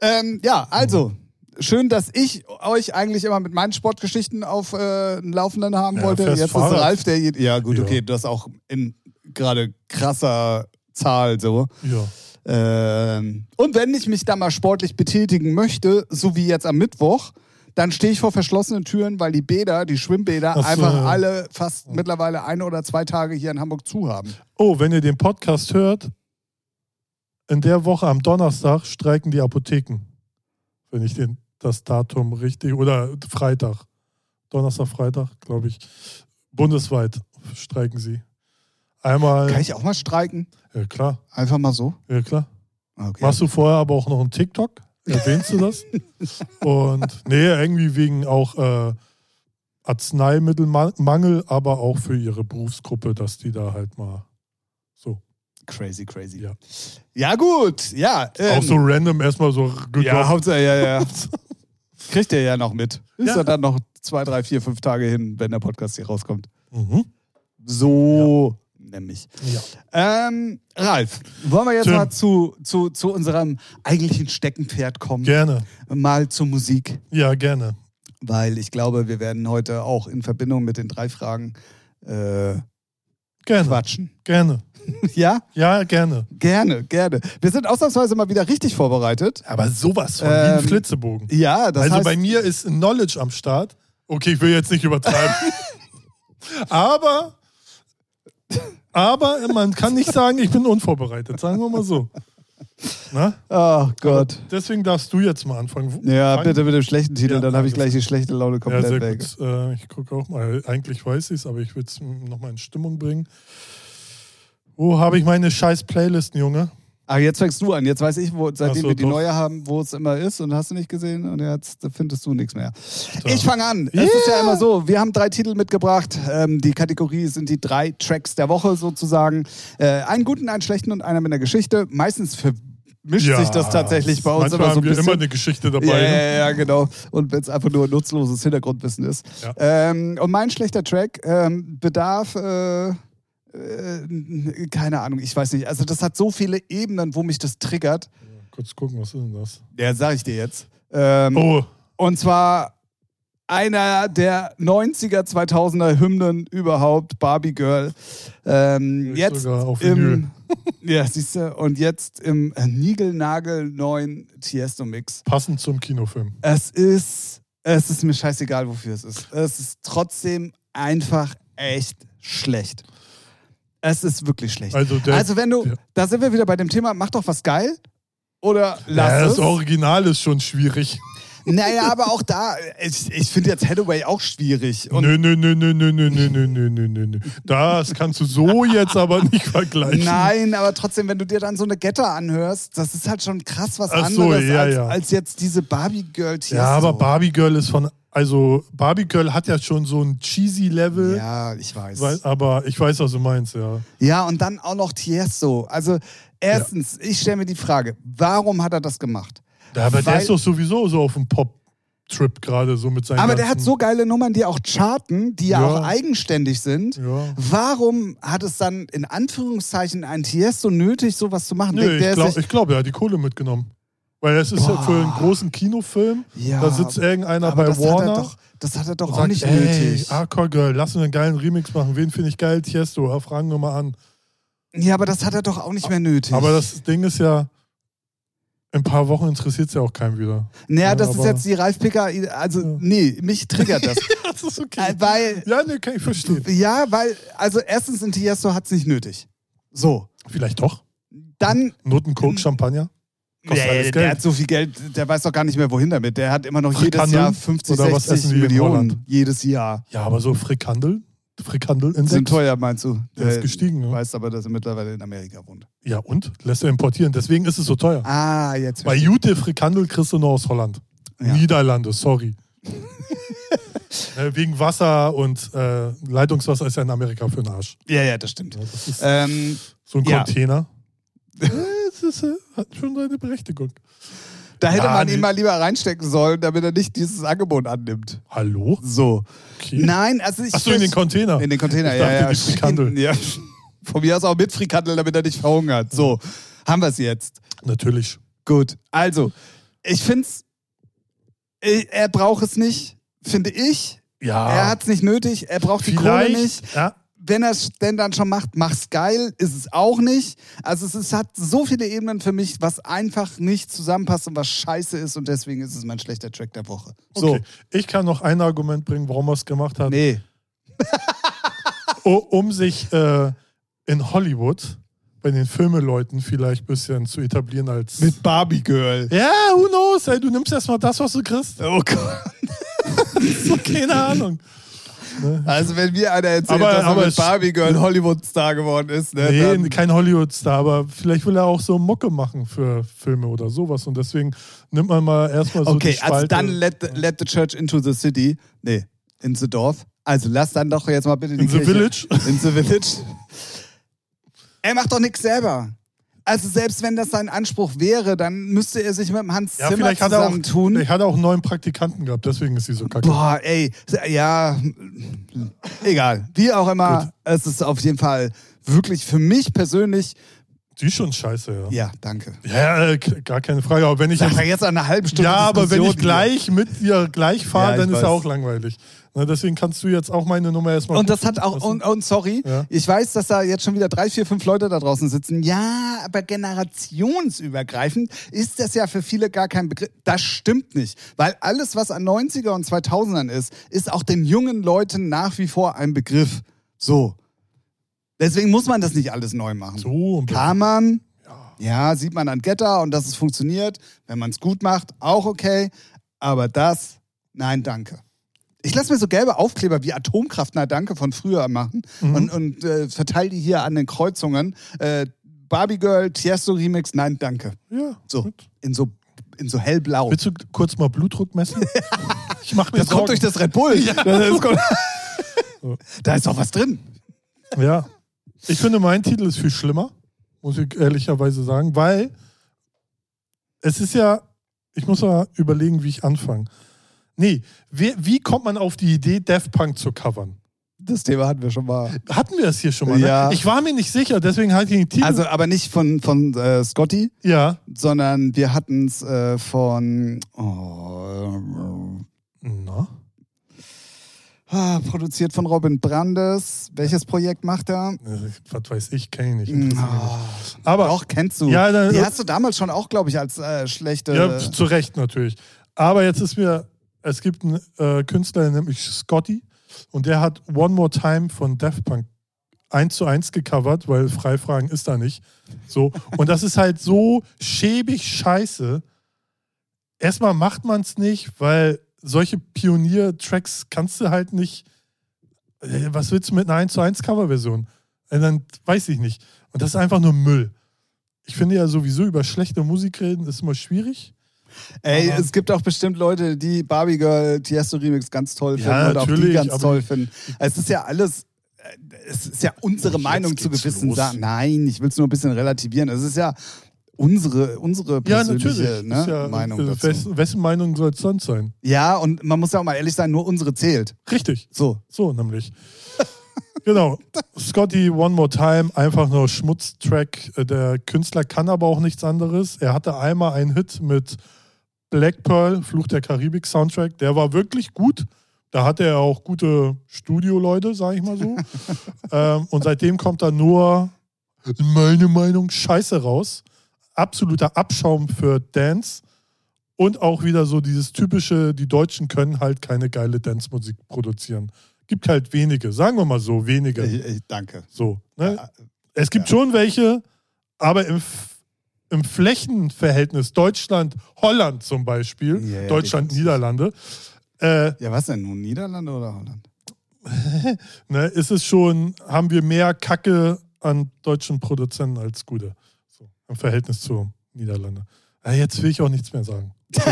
Ähm, ja, also. Schön, dass ich euch eigentlich immer mit meinen Sportgeschichten auf äh, Laufenden haben Ja, wollte. Jetzt ist Fahrrad. Ralf, der. Ja, gut, Ja. okay, das auch in gerade krasser Zahl so. ja. Ähm, und wenn ich mich da mal sportlich betätigen möchte, so wie jetzt am Mittwoch, dann stehe ich vor verschlossenen Türen, weil die Bäder, die Schwimmbäder, so, einfach alle fast mittlerweile eine oder zwei Tage hier in Hamburg zu haben. Oh, wenn ihr den Podcast hört, in der Woche am Donnerstag streiken die Apotheken. Wenn ich den, das Datum richtig, oder Freitag. Donnerstag, Freitag, glaube ich. Bundesweit streiken sie. Einmal. Kann ich auch mal streiken? Ja, klar. Einfach mal so? Ja, klar. Okay. Machst du vorher aber auch noch einen TikTok? Erwähnst du das? [laughs] Und nee, irgendwie wegen auch äh, Arzneimittelmangel, aber auch für ihre Berufsgruppe, dass die da halt mal so. Crazy, crazy. Ja. Ja, gut. Ja. Ähm, auch so random erstmal so Ja, gedroppt. Hauptsache, ja, ja. [laughs] Kriegt ihr ja noch mit. Ist ja. Ja. dann noch zwei, drei, vier, fünf Tage hin, wenn der Podcast hier rauskommt. Mhm. So nämlich. Ja. Ähm, Ralf, wollen wir jetzt Tim. mal zu, zu, zu unserem eigentlichen Steckenpferd kommen? Gerne. Mal zur Musik. Ja, gerne. Weil ich glaube, wir werden heute auch in Verbindung mit den drei Fragen äh, Gerne. quatschen. Gerne. [laughs] ja? Ja, gerne. Gerne, gerne. Wir sind ausnahmsweise mal wieder richtig vorbereitet. Aber sowas von wie Ähm, ein Flitzebogen. Ja, das also heißt, bei mir ist Knowledge am Start. Okay, ich will jetzt nicht übertreiben. [laughs] aber, aber man kann nicht sagen, ich bin unvorbereitet. Sagen wir mal so. [laughs] Na? Oh Gott. Deswegen darfst du jetzt mal anfangen. Ja, Fang- bitte mit dem schlechten Titel, Ja, dann habe ich gleich die schlechte Laune Ja, komplett sehr weg. gut. Äh, ich gucke auch mal. Eigentlich weiß ich es, aber ich will es nochmal in Stimmung bringen. Wo habe ich meine scheiß Playlisten, Junge? Ah, jetzt fängst du an. Jetzt weiß ich, wo, seitdem so, wir die doch. neue haben, wo es immer ist und hast du nicht gesehen und jetzt findest du nichts mehr. So. Ich fange an. Es ist ja immer so, wir haben drei Titel mitgebracht. Ähm, die Kategorie sind die drei Tracks der Woche sozusagen. Äh, einen guten, einen schlechten und einer mit einer Geschichte. Meistens vermischt sich das tatsächlich bei uns immer so haben ein wir bisschen. immer eine Geschichte dabei. Ja, ja, ja, genau. Und wenn es einfach nur nutzloses Hintergrundwissen ist. Ja. Ähm, und mein schlechter Track ähm, bedarf, äh, äh, keine Ahnung, ich weiß nicht. Also, das hat so viele Ebenen, wo mich das triggert. Kurz gucken, was ist denn das? Ja, sag ich dir jetzt. Ähm, Oh, Und zwar einer der 90er, 2000er Hymnen überhaupt, Barbie Girl. Ähm, jetzt sogar auf Vinyl. im, [laughs] ja, siehst du, und jetzt im Nigelnagel neuen Tiesto Mix. passend zum Kinofilm. Es ist, es ist mir scheißegal, wofür es ist. Es ist trotzdem einfach echt schlecht. Es ist wirklich schlecht. Also, der, also wenn du, ja. da sind wir wieder bei dem Thema, mach doch was geil oder lass ja, es. das Original ist schon schwierig. Naja, aber auch da, ich, ich finde jetzt Hathaway auch schwierig. Und Nö, nö, nö, nö, nö, nö, nö, nö, nö, nö, nö. Das kannst du so jetzt aber nicht vergleichen. Nein, aber trotzdem, wenn du dir dann so eine Getter anhörst, das ist halt schon krass was Ach so, anderes ja, als, ja. als jetzt diese Barbie Girl Tiesto. Ja, aber Barbie Girl ist von. Also, Barbie Girl hat ja schon so ein cheesy Level. Ja, ich weiß. Weil, aber ich weiß, was du meinst, ja. Ja, und dann auch noch Tiesto. Also, erstens, ich stelle mir die Frage, warum hat er das gemacht? Ja aber der ist doch sowieso so auf dem Pop-Trip gerade, so mit seinen. Aber der hat so geile Nummern, die auch charten, die ja, Ja. auch eigenständig sind. Ja. Warum hat es dann in Anführungszeichen ein Tiesto nötig, sowas zu machen? Nö, Der- der ich glaube, glaub, er hat die Kohle mitgenommen. Weil es ist ja für einen großen Kinofilm, Ja, da sitzt irgendeiner bei das hat er Warner. doch, Das hat er doch auch sagt, nicht nötig. Hardcore Girl, lass uns einen geilen Remix machen. Wen finde ich geil? Tiesto, fragen wir mal an. Ja, aber das hat er doch auch nicht mehr nötig. Aber das Ding ist ja, in ein paar Wochen interessiert es ja auch keinen wieder. naja, Ja, das ist jetzt die Ralf Picker, also Ja. nee, mich triggert das. [laughs] das ist Äh, weil, Ja, ne, kann ich verstehen. ja, weil, also erstens in Tiesto hat es nicht nötig. So. Vielleicht doch. Dann, Noten Coke, Champagner. Kostet alles Nee, Geld. der hat so viel Geld, der weiß doch gar nicht mehr, wohin damit. Der hat immer noch jedes Frikandeln? Jahr 50, Oder was 60 essen die in Millionen. Jedes Jahr. Ja, aber so Frikandel, Frikandel-Index. Sind teuer, meinst du? Der ist gestiegen, ne? Weiß aber, dass er mittlerweile in Amerika wohnt. Ja, und? Lässt er importieren. Deswegen ist es so teuer. Ah, jetzt. Bei Jute Frikandel kriegst du nur aus Holland. Ja. Niederlande, sorry. Äh, [laughs] Wegen Wasser und äh, Leitungswasser ist ja in Amerika für den Arsch. Ja, ja, das stimmt. Ja, das Ähm, so ein ja. Container. [laughs] Äh, Es ist, äh, hat schon seine Berechtigung. Da hätte Ja, man ihn mal lieber reinstecken sollen, damit er nicht dieses Angebot annimmt. Hallo? So. Okay. Nein, also ich. Achso, in den Container. In den Container, Ich ja, ja. die Frikandel. [laughs] Ja. Von mir aus auch mit Frikandel, damit er nicht verhungert. So, haben wir es jetzt. Natürlich. Gut, also, ich finde es, er braucht es nicht, finde ich. Ja. Er hat es nicht nötig, er braucht die Kohle nicht. Ja, Wenn er es denn dann schon macht, mach's geil, ist es auch nicht. Also es ist, hat so viele Ebenen für mich, was einfach nicht zusammenpasst und was scheiße ist und deswegen ist es mein schlechter Track der Woche. So, okay. Ich kann noch ein Argument bringen, warum er es gemacht hat. nee. [laughs] Um sich äh, in Hollywood bei den Filmeleuten vielleicht ein bisschen zu etablieren als. Mit Barbie Girl. ja, who knows? Ey, du nimmst erstmal das, was du kriegst. Oh Gott. So, [laughs] keine Ahnung. Also wenn mir einer erzählt, Aber- dass er aber mit Barbie Girl Hollywood-Star geworden ist, ne, Nee, kein Hollywood-Star, aber vielleicht will er auch so Mucke machen für Filme oder sowas. Und deswegen nimmt man mal erstmal so Okay, die Spalte. also dann let, the- let the church into the city. Nee, in the Dorf. Also lass dann doch jetzt mal bitte die In the Kirche. Village. In the Village. Er macht doch nichts selber. Also selbst wenn das sein Anspruch wäre, dann müsste er sich mit dem Hans Ja, Zimmer er zusammentun. vielleicht hat er auch einen neuen Praktikanten gehabt, deswegen ist sie so kacke. Boah, ey, ja, egal. Wie auch immer, Gut. es ist auf jeden Fall wirklich für mich persönlich, Die ist schon scheiße, ja. ja, danke. Ja, äh, gar keine Frage. Aber wenn ich jetzt jetzt eine halbe Stunde Ja, aber wenn ich gleich mit dir gleich fahre, Ja, dann ich ist ja weiß. auch langweilig. Na, deswegen kannst du jetzt auch meine Nummer erstmal. Und das hat auch, und, und sorry, Ja. ich weiß, dass da jetzt schon wieder drei, vier, fünf Leute da draußen sitzen. Ja, aber generationsübergreifend ist das ja für viele gar kein Begriff. Das stimmt nicht, weil alles, was an 90er und 2000ern ist, ist auch den jungen Leuten nach wie vor ein Begriff. So. Deswegen muss man das nicht alles neu machen. So, Kann man, ja. ja, sieht man an Getter und dass es funktioniert. Wenn man es gut macht, auch okay. Aber das, nein, danke. Ich lasse mir so gelbe Aufkleber wie Atomkraft, na danke, von früher machen Mhm. und, und äh, verteile die hier an den Kreuzungen. Äh, Barbie Girl, Tiesto Remix, nein, danke. ja. So, gut. in so, in so hellblau. Willst du kurz mal Blutdruck messen? [laughs] ich mach mir Das kommt Sorgen. durch das Red Bull. Das kommt, [laughs] da ist doch was drin. Ja. Ich finde, mein Titel ist viel schlimmer, muss ich ehrlicherweise sagen, weil es ist ja, ich muss mal überlegen, wie ich anfange. Nee, wie, wie kommt man auf die Idee, Daft Punk zu covern? Das Thema hatten wir schon mal. Hatten wir es hier schon mal? Ja. Ne? Ich war mir nicht sicher, deswegen hatte ich den Titel. Also, aber nicht von, von äh, Scotty, ja. sondern wir hatten es äh, von oh, Na? Ah, produziert von Robin Brandes. Welches Projekt macht er? Äh, Was weiß ich, kenne ich nicht. Ah, Aber Doch, kennst du. Ja, dann- Die hast du damals schon auch, glaube ich, als äh, schlechte. Ja, zu Recht natürlich. Aber jetzt ist mir, es gibt einen äh, Künstler, nämlich Scotty, und der hat One More Time von Daft Punk eins zu eins gecovert, weil Freifragen ist da nicht. So. Und das ist halt so schäbig scheiße. Erstmal macht man es nicht, weil solche Pionier-Tracks kannst du halt nicht. Äh, Was willst du mit einer 1 zu 1 Coverversion? Dann weiß ich nicht. Und das ist einfach nur Müll. Ich finde ja sowieso über schlechte Musik reden ist immer schwierig. Ey, aber- es gibt auch bestimmt Leute, die Barbie Girl Tiesto Remix ganz toll finden Ja, und auch die ganz toll finden. Es ist ja alles. äh, Es ist ja unsere Meinung zu gewissen los. Sachen. Nein, ich will es nur ein bisschen relativieren. Es ist ja unsere, unsere Ja, persönliche natürlich. ne, ist ja, Meinung äh, dazu. wes, wessen Meinung soll es sonst sein? Ja, und man muss ja auch mal ehrlich sein, nur unsere zählt. Richtig. So. So nämlich. [laughs] genau. Scotty One More Time, einfach nur Schmutztrack. Äh, Der Künstler kann aber auch nichts anderes. Er hatte einmal einen Hit mit Black Pearl, Fluch der Karibik Soundtrack. Der war wirklich gut. Da hat er auch gute Studioleute, sage ich mal so. [laughs] ähm, und seitdem kommt da nur, meine Meinung, Scheiße raus. Absoluter Abschaum für Dance. Und auch wieder so dieses typische, die Deutschen können halt keine geile Dance-Musik produzieren. Gibt halt wenige, sagen wir mal so, wenige. Ich, ich, danke. So, ne? Ja, Es gibt Ja. schon welche, aber im, im Flächenverhältnis Deutschland, Holland zum Beispiel, Ja, ja, Deutschland. Niederlande, äh, ja, was denn nun? Niederlande oder Holland? [laughs] ne, ist es schon, haben wir mehr Kacke an deutschen Produzenten als gute. Im Verhältnis zu Niederlande. Äh, jetzt will ich auch nichts mehr sagen. [laughs]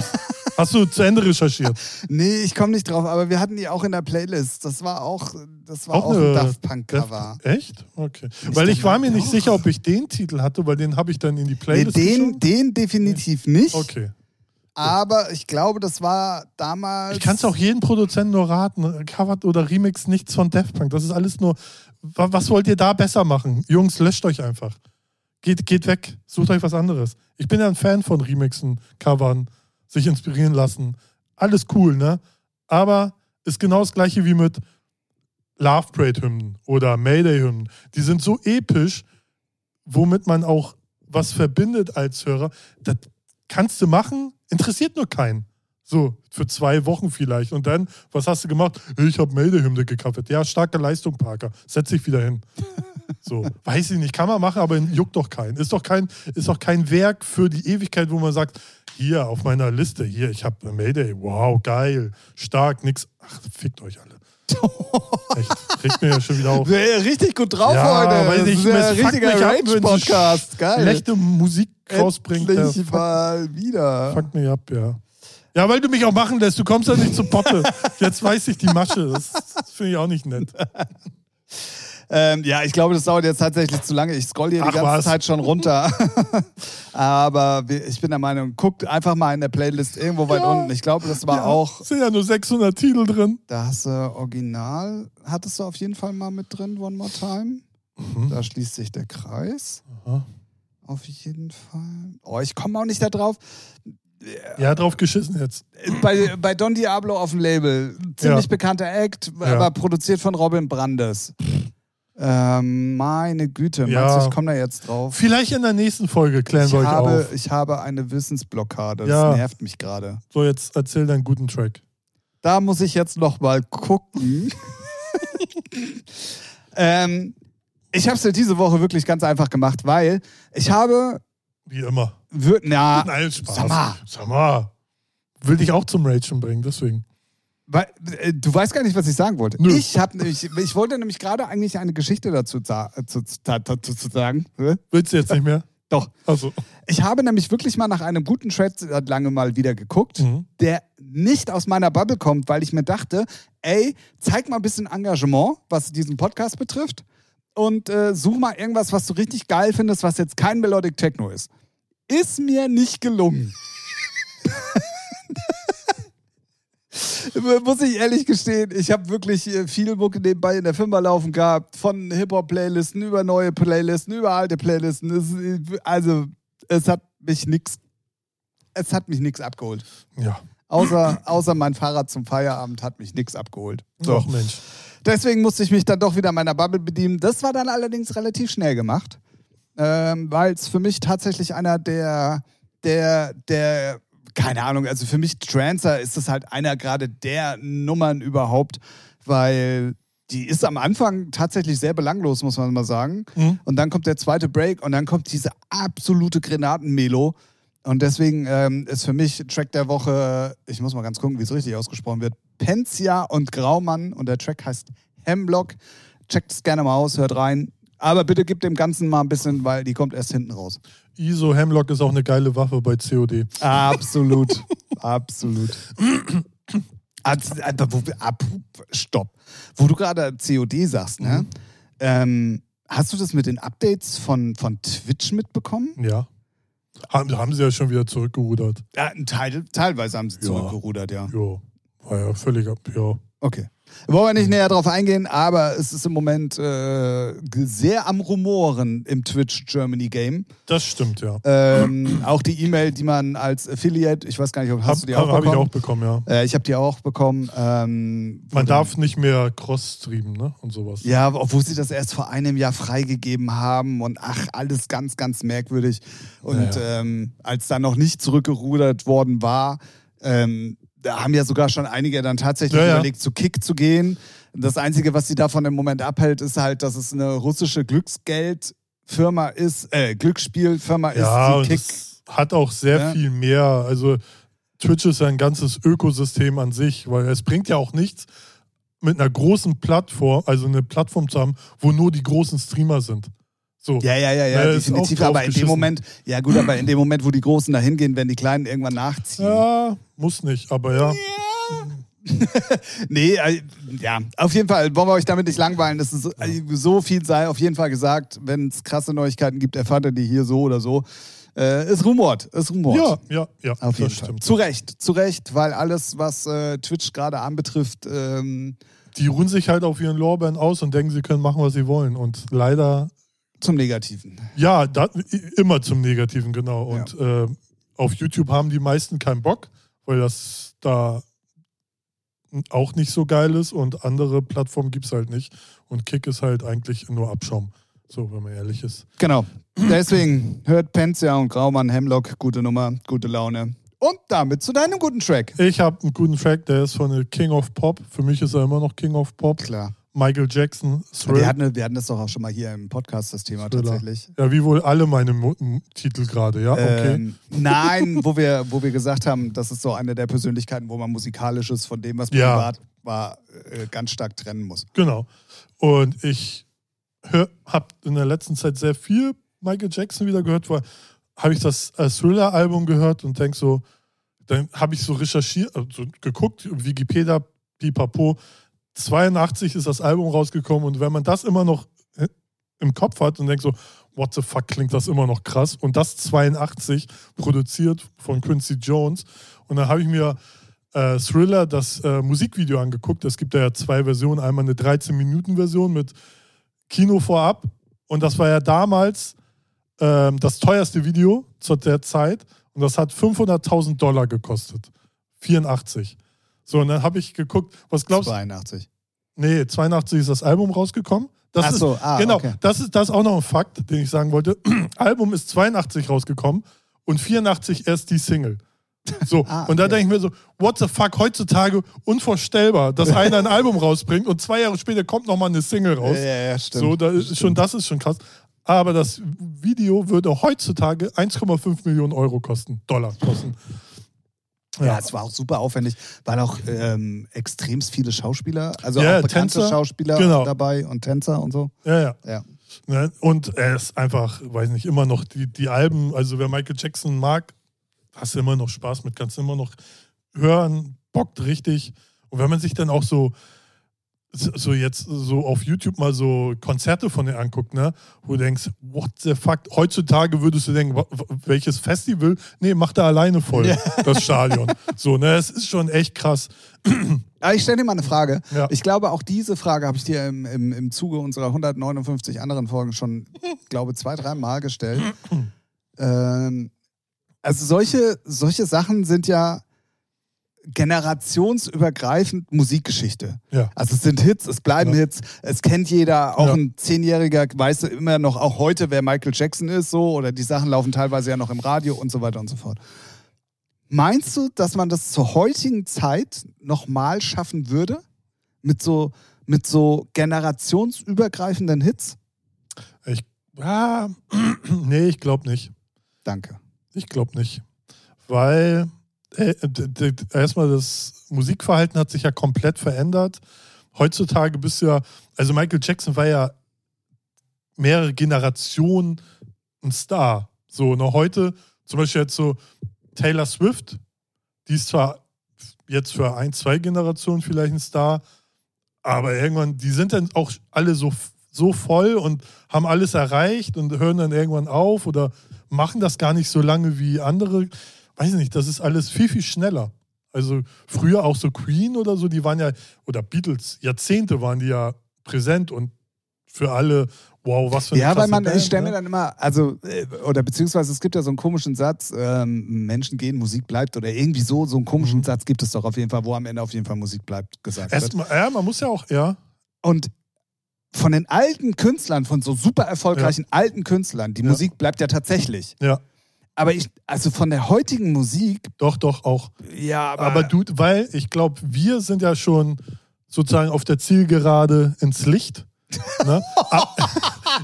Hast du zu Ende recherchiert? [laughs] Nee, ich komme nicht drauf, aber wir hatten die auch in der Playlist. Das war auch, das war Auch auch, ein Daft Punk-Cover. Echt? Okay. Ich Weil ich war mir nicht sicher, ob ich den Titel hatte, weil den habe ich dann in die Nee, Playlist den, geschoben. den definitiv nicht. Okay. Aber ich glaube, das war damals. Ich kann es auch jedem Produzenten nur raten. Covered oder Remix nichts von Daft Punk. Das ist alles nur. wa- Was wollt ihr da besser machen? Jungs, löscht euch einfach. Geht, geht weg. Sucht euch was anderes. Ich bin ja ein Fan von Remixen, Covern, sich inspirieren lassen. Alles cool, ne? Aber ist genau das gleiche wie mit Love Parade-Hymnen oder Mayday-Hymnen. Die sind so episch, womit man auch was verbindet als Hörer. Das kannst du machen, interessiert nur keinen. So, für zwei Wochen vielleicht. Und dann, was hast du gemacht? Ich habe Mayday-Hymne gecovert. Ja, starke Leistung, Parker. Setz dich wieder hin. [laughs] So, weiß ich nicht, kann man machen, aber juckt doch keinen. Ist doch kein, ist doch kein Werk für die Ewigkeit, wo man sagt, hier auf meiner Liste, hier, ich habe Mayday, wow, geil, stark, nix. Ach, fickt euch alle. [laughs] Echt, regt mir ja schon wieder auf. Ja, richtig gut drauf Ja, heute. weiß Das ich, ist ja es ein richtiger Rage-Podcast. Geil. Schlechte Musik rausbringt. Endlich fuckt, mal wieder. fuckt mich ab, ja. Ja, weil du mich auch machen lässt. Du kommst ja nicht zur Potte. [laughs] Jetzt weiß ich die Masche. Das, das finde ich auch nicht nett. [laughs] Ähm, ja, ich glaube, das dauert jetzt tatsächlich zu lange. Ich scroll hier Ach, die ganze was? Zeit schon runter. [laughs] Aber ich bin der Meinung, guckt einfach mal in der Playlist irgendwo weit Ja. unten. Ich glaube, das war ja, auch, Sind ja nur 600 Titel drin. da hast du Original, hattest du auf jeden Fall mal mit drin, One More Time. Mhm. Da schließt sich der Kreis. Aha. Auf jeden Fall. Oh, ich komme auch nicht da drauf. Ja, drauf geschissen jetzt. Bei, bei Don Diablo auf dem Label. Ziemlich Ja. bekannter Act, Ja. aber produziert von Robin Brandes. Ähm, meine Güte, Ja. meinst du, ich komme da jetzt drauf? Vielleicht in der nächsten Folge klären Ich wir euch habe, auf. ich habe eine Wissensblockade. Das Ja. nervt mich gerade. So, jetzt erzähl deinen guten Track. Da muss ich jetzt noch mal gucken. [laughs] ähm, ich habe es ja diese Woche wirklich ganz einfach gemacht, weil ich habe, Wie immer. wir- na, Nein, Spaß. sag mal. Sag mal. Will dich auch zum Ragen bringen, deswegen. Weil, äh, du weißt gar nicht, was ich sagen wollte. Nö. Ich habe nämlich, ich wollte nämlich gerade eigentlich eine Geschichte dazu, äh, zu, zu, zu, zu sagen. Hä? Willst du jetzt nicht mehr? Doch. Also. Ich habe nämlich wirklich mal nach einem guten Thread seit lange mal wieder geguckt, Mhm. der nicht aus meiner Bubble kommt, weil ich mir dachte, ey, zeig mal ein bisschen Engagement, was diesen Podcast betrifft und äh, such mal irgendwas, was du richtig geil findest, was jetzt kein Melodic Techno ist. Ist mir nicht gelungen. [laughs] Muss ich ehrlich gestehen, ich habe wirklich äh, viel Mucke nebenbei in der Firma laufen gehabt, von Hip-Hop-Playlisten über neue Playlisten, über alte Playlisten. Es, äh, also, es hat mich nix, es hat mich nix abgeholt. Ja. Außer, außer mein Fahrrad zum Feierabend hat mich nix abgeholt. So. Doch, Mensch. Deswegen musste ich mich dann doch wieder meiner Bubble bedienen. Das war dann allerdings relativ schnell gemacht, ähm, weil es für mich tatsächlich einer der, der, der, keine Ahnung, also für mich Trancer ist es halt einer gerade der Nummern überhaupt, weil die ist am Anfang tatsächlich sehr belanglos, muss man mal sagen. Mhm. Und dann kommt der zweite Break und dann kommt diese absolute Grenatenmelo. Und deswegen ähm, ist für mich Track der Woche, ich muss mal ganz gucken, wie es richtig ausgesprochen wird, Pensia und Graumann und der Track heißt Hemlock. Checkt es gerne mal aus, hört rein. Aber bitte gebt dem Ganzen mal ein bisschen, weil die kommt erst hinten raus. ISO Hemlock ist auch eine geile Waffe bei COD. Absolut. [laughs] Absolut. Ab, stopp. Wo du gerade COD sagst, ne? Mhm. Ähm, hast du das mit den Updates von, von Twitch mitbekommen? Ja. Haben, haben sie ja schon wieder zurückgerudert. Ja, Teil, teilweise haben sie Ja. zurückgerudert, ja. Ja. War ja völlig ab. Ja. Okay. Wollen wir nicht näher drauf eingehen, aber es ist im Moment äh, sehr am Rumoren im Twitch Germany Game. Das stimmt, ja. Ähm, auch die E-Mail, die man als Affiliate, ich weiß gar nicht, ob hast Hab, du die auch hab ich bekommen? auch bekommen, ja. Äh, ich habe die auch bekommen. Ähm, Man darf nicht mehr cross-streamen, ne? Und sowas. Ja, obwohl sie das erst vor einem Jahr freigegeben haben und ach, alles ganz, ganz merkwürdig. Und Ja, Ähm, als dann noch nicht zurückgerudert worden war, ähm, da haben ja sogar schon einige dann tatsächlich Ja, ja. überlegt, zu Kick zu gehen. Das Einzige, was sie davon im Moment abhält, ist halt, dass es eine russische Glücksgeldfirma ist, äh, Glücksspielfirma Ja, ist, die Kick. hat auch sehr Ja. viel mehr. Also Twitch ist ein ganzes Ökosystem an sich, weil es bringt ja auch nichts, mit einer großen Plattform, also eine Plattform zu haben, wo nur die großen Streamer sind. So. Ja, ja, ja, ja, Ja, ist definitiv. Aber in dem. Moment, ja gut, aber in dem Moment, wo die Großen da hingehen, werden die Kleinen irgendwann nachziehen. Ja, muss nicht, aber ja. [laughs] Nee, äh, ja, auf jeden Fall wollen wir euch damit nicht langweilen. Es ist äh, so viel sei auf jeden Fall gesagt. Wenn es krasse Neuigkeiten gibt, erfahrt ihr die hier so oder so. Äh, es rumort, es rumort. Ja, ja, ja. Auf jeden das Fall. stimmt. Zu Recht, zu Recht, weil alles, was äh, Twitch gerade anbetrifft, ähm, Die ruhen sich halt auf ihren Lorbeeren aus und denken, sie können machen, was sie wollen. Und leider, zum Negativen. ja, da, immer zum Negativen, genau. Und äh, auf YouTube haben die meisten keinen Bock, weil das da auch nicht so geil ist und andere Plattformen gibt es halt nicht. Und Kick ist halt eigentlich nur Abschaum. So, wenn man ehrlich ist. Genau. Deswegen hört Penzia und Graumann Hemlock, gute Nummer, gute Laune. Und damit zu deinem guten Track. Ich habe einen guten Track, der ist von King of Pop. Für mich ist er immer noch King of Pop. Klar. Michael Jackson, Thrill. Wir hatten, wir hatten das doch auch schon mal hier im Podcast, das Thema Thriller. tatsächlich. Ja, wie wohl alle meine Mo Titel gerade, ja? Okay. Ähm, nein, wo wir, wo wir gesagt haben, das ist so eine der Persönlichkeiten, wo man musikalisches von dem, was Ja. privat war, äh, ganz stark trennen muss. Genau. Und ich habe in der letzten Zeit sehr viel Michael Jackson wieder gehört, weil habe ich das äh, Thriller-Album gehört und denke so, dann habe ich so recherchiert, also geguckt, Wikipedia, pipapo, 82 ist das Album rausgekommen und wenn man das immer noch äh, im Kopf hat und denkt so, what the fuck, klingt das immer noch krass und das 82 produziert von Quincy Jones und dann habe ich mir äh, Thriller das äh, Musikvideo angeguckt. Es gibt ja zwei Versionen. Einmal eine 13-Minuten-Version mit Kino vorab. Und das war ja damals ähm, das teuerste Video zu der Zeit. Und das hat 500.000 Dollar gekostet. 84. So, und dann habe ich geguckt, was glaubst du? 82. Nee, 82 ist das Album rausgekommen. Das Ach so, ist, ah, genau, okay. das ist das ist auch noch ein Fakt, den ich sagen wollte. [clears throat] Album ist 82 rausgekommen und 84 erst die Single. So, [laughs] Ah, und da okay. denke ich mir so, what the fuck, heutzutage unvorstellbar, dass [laughs] einer ein Album rausbringt und zwei Jahre später kommt nochmal eine Single raus. Ja, ja, stimmt. so, da ist schon, das ist schon krass. Aber das Video würde heutzutage 1,5 Millionen Euro kosten, Dollar kosten. Ja, es war auch super aufwendig, weil auch ähm, extremst viele Schauspieler, also Ja, auch bekannte Tänzer, Schauspieler genau. dabei und Tänzer und so. Ja, ja. Ja. Ne? Und er ist einfach, weiß nicht, immer noch die, die Alben, also wer Michael Jackson mag, hast du immer noch Spaß mit, kannst du immer noch hören, bockt richtig. Und wenn man sich dann auch so, so jetzt so auf YouTube mal so Konzerte von dir anguckt, ne, wo du denkst, what the fuck, heutzutage würdest du denken, welches Festival? Nee, macht er alleine voll, Ja. das Stadion. So, ne, es ist schon echt krass. [clears throat] Aber ich stelle dir mal eine Frage. Ja. Ich glaube, auch diese Frage habe ich dir im, im, im Zuge unserer 159 anderen Folgen schon, glaube zwei, drei Mal gestellt. [clears throat] ähm, also solche, solche Sachen sind ja generationsübergreifend Musikgeschichte. Ja. Also es sind Hits, es bleiben Ja. Hits, es kennt jeder, auch Ja. ein Zehnjähriger weiß immer noch, auch heute, wer Michael Jackson ist, so, oder die Sachen laufen teilweise ja noch im Radio und so weiter und so fort. Meinst du, dass man das zur heutigen Zeit nochmal schaffen würde? Mit so, mit so generationsübergreifenden Hits? Ich, ah, [clears throat] nee, ich glaube nicht. Danke. Ich glaube nicht. Weil erstmal das Musikverhalten hat sich ja komplett verändert. Heutzutage bist du ja, also Michael Jackson war ja mehrere Generationen ein Star. So, noch heute, zum Beispiel jetzt so Taylor Swift, die ist zwar jetzt für ein, zwei Generationen vielleicht ein Star, aber irgendwann, die sind dann auch alle so, so voll und haben alles erreicht und hören dann irgendwann auf oder machen das gar nicht so lange wie andere. Weiß nicht, das ist alles viel, viel schneller. Also früher auch so Queen oder so, die waren ja, oder Beatles, Jahrzehnte waren die ja präsent und für alle, wow, was für eine Ja, weil man, Band, ich stelle mir ne? dann immer, also, äh, oder beziehungsweise es gibt ja so einen komischen Satz, ähm, Menschen gehen, Musik bleibt, oder irgendwie so, so einen komischen Mhm. Satz gibt es doch auf jeden Fall, wo am Ende auf jeden Fall Musik bleibt, gesagt wird. Erstmal, ja, man muss ja auch, ja. Und von den alten Künstlern, von so super erfolgreichen alten Künstlern, die Ja. Musik bleibt ja tatsächlich. Ja, Aber ich, also von der heutigen Musik, doch, doch, auch. ja, aber, Aber du, weil ich glaube, wir sind ja schon sozusagen auf der Zielgerade ins Licht. Ne? [laughs] Ah,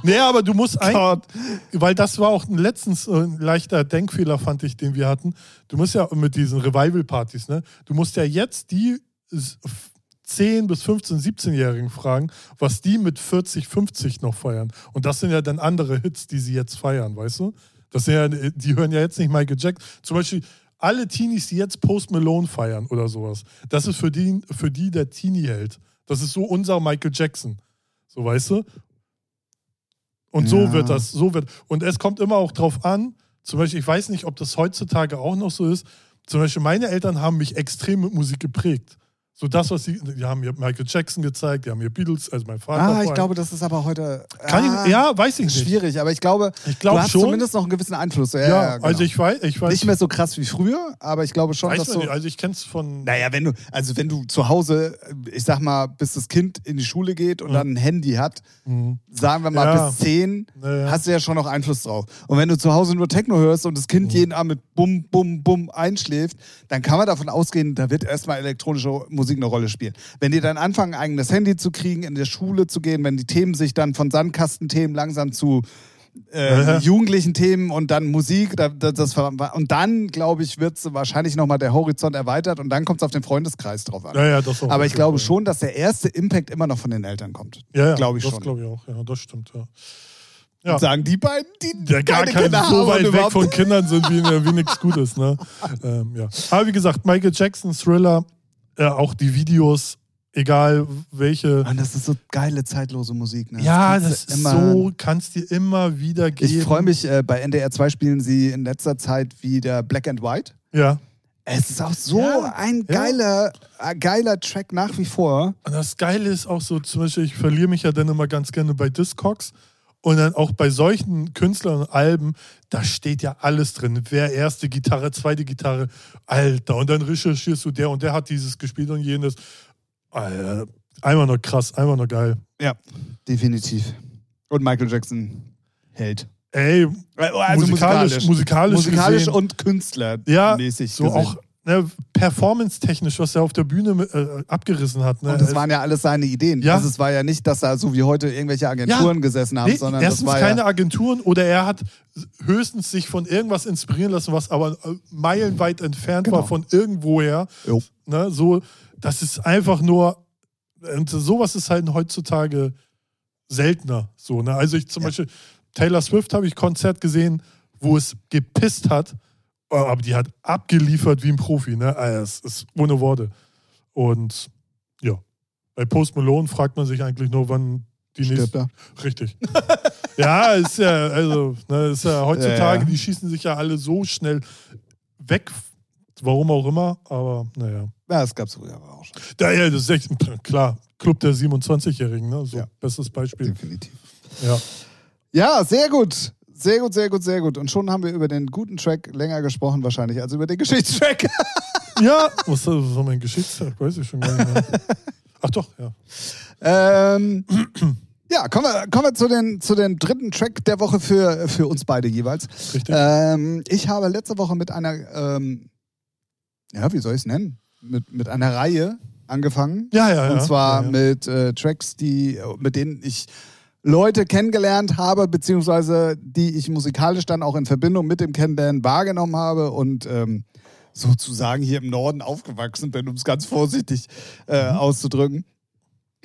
nee, aber du musst eigentlich, Gott. weil das war auch ein letztens ein leichter Denkfehler, fand ich, den wir hatten. Du musst ja mit diesen Revival-Partys, ne? Du musst ja jetzt die s- 10 bis 15, 17-Jährigen fragen, was die mit 40, 50 noch feiern. Und das sind ja dann andere Hits, die sie jetzt feiern, weißt du? Das sind ja, die hören ja jetzt nicht Michael Jackson. Zum Beispiel alle Teenies, die jetzt Post Malone feiern oder sowas. Das ist für die, für die der Teenie-Held. Das ist so unser Michael Jackson. So, weißt du? Und so Ja. wird das, so wird. Und es kommt immer auch drauf an, zum Beispiel, ich weiß nicht, ob das heutzutage auch noch so ist. Zum Beispiel, meine Eltern haben mich extrem mit Musik geprägt. So das, was sie, die haben mir Michael Jackson gezeigt, die haben mir Beatles, also mein Vater. ah, ich glaube, das ist aber heute. Kann ah, ich, ja, weiß ich nicht. Schwierig, aber ich glaube, Ich du glaube hast schon. zumindest noch einen gewissen Einfluss. Ja, Ja, ja, genau. also ich weiß, ich weiß. Nicht mehr so krass wie früher, aber ich glaube schon, weiß dass so. nicht, also ich kenn's von. Naja, wenn du, also wenn du zu Hause, ich sag mal, bis das Kind in die Schule geht und Ja. dann ein Handy hat, Mhm. sagen wir mal Ja. bis 10, Naja. hast du ja schon noch Einfluss drauf. Und wenn du zu Hause nur Techno hörst und das Kind Mhm. jeden Abend mit Bum, Bum, Bum einschläft, dann kann man davon ausgehen, da wird erstmal elektronische Musik eine Rolle spielen. Wenn die dann anfangen, ein eigenes Handy zu kriegen, in der Schule zu gehen, wenn die Themen sich dann von Sandkastenthemen langsam zu äh, Ja. [laughs] jugendlichen Themen und dann Musik, da, da, das, ver- und dann, glaube ich, wird wahrscheinlich nochmal der Horizont erweitert und dann kommt es auf den Freundeskreis drauf an. ja, ja, das auch. Aber ich glaube Ja. schon, dass der erste Impact immer noch von den Eltern kommt. Ja, ja, glaube ich das schon. glaube ich auch. Ja, das stimmt, ja. Ja. Und sagen die beiden, die der gar keine kein, Kinder so weit weg von Kindern sind, wie, wie nichts Gutes. Ne? [laughs] ähm, ja. Aber wie gesagt, Michael Jackson, Thriller, äh, auch die Videos, egal welche. Mann, das ist so geile, zeitlose Musik. Ne? ja, das du ist immer- so, kannst dir immer wieder geben. Ich freue mich, äh, bei NDR 2 spielen sie in letzter Zeit wieder Black and White. Ja. Es ist auch so Ja, ein ja. geiler, äh, geiler Track nach wie vor. Und das Geile ist auch so, zum Beispiel, ich verliere mich ja dann immer ganz gerne bei Discogs. Und dann auch bei solchen Künstlern und Alben, da steht ja alles drin. Wer erste Gitarre, zweite Gitarre, Alter. Und dann recherchierst du, der und der hat dieses gespielt und jenes. Alter, einfach nur krass, einfach nur geil. Ja, definitiv. Und Michael Jackson hält. Ey, Also musikalisch, musikalisch, musikalisch gesehen, und künstlermäßig. ja, so gesehen. auch ne, performance-technisch, was er auf der Bühne äh, abgerissen hat. Ne? Und das waren ja alles seine Ideen. Ja. Also es war ja nicht, dass da so wie heute irgendwelche Agenturen gesessen haben, Nee, sondern erstens das war keine ja, Agenturen oder er hat höchstens sich von irgendwas inspirieren lassen, was aber äh, meilenweit entfernt Genau. war von irgendwoher. Jo. Ne, so, das ist einfach nur, und sowas ist halt heutzutage seltener. So, ne? Also ich zum Ja. Beispiel, Taylor Swift habe ich Konzert gesehen, wo es gepisst hat, aber die hat abgeliefert wie ein Profi. Ne? Also es ist ohne Worte. Und ja, bei Post Malone fragt man sich eigentlich nur, wann die nächste er. Richtig. [laughs] ja, ist ja, also, ne, ist ja heutzutage, Ja, ja. die schießen sich ja alle so schnell weg, warum auch immer, aber naja. Ja, das gab es früher auch schon. Ja, ja, das ist echt, klar, Club der 27-Jährigen, ne? So, Ja. bestes Beispiel. Definitiv. Ja. Ja, sehr gut. Sehr gut, sehr gut, sehr gut. Und schon haben wir über den guten Track länger gesprochen, wahrscheinlich, als über den Geschichtstrack. [laughs] Ja, was, was war mein Geschichtstag? Weiß ich schon gar nicht mehr. Ach doch, ja. ähm, ja, kommen wir, kommen wir zu, den, zu den dritten Track der Woche für, für uns beide jeweils. Richtig. Ähm, ich habe letzte Woche mit einer, ähm, ja, wie soll ich es nennen? Mit, mit einer Reihe angefangen. ja, ja, ja. Und zwar ja, ja. mit äh, Tracks, die, mit denen ich Leute kennengelernt habe, beziehungsweise die ich musikalisch dann auch in Verbindung mit dem Kennenlernen wahrgenommen habe und ähm, sozusagen hier im Norden aufgewachsen bin, um es ganz vorsichtig äh, Mhm. auszudrücken.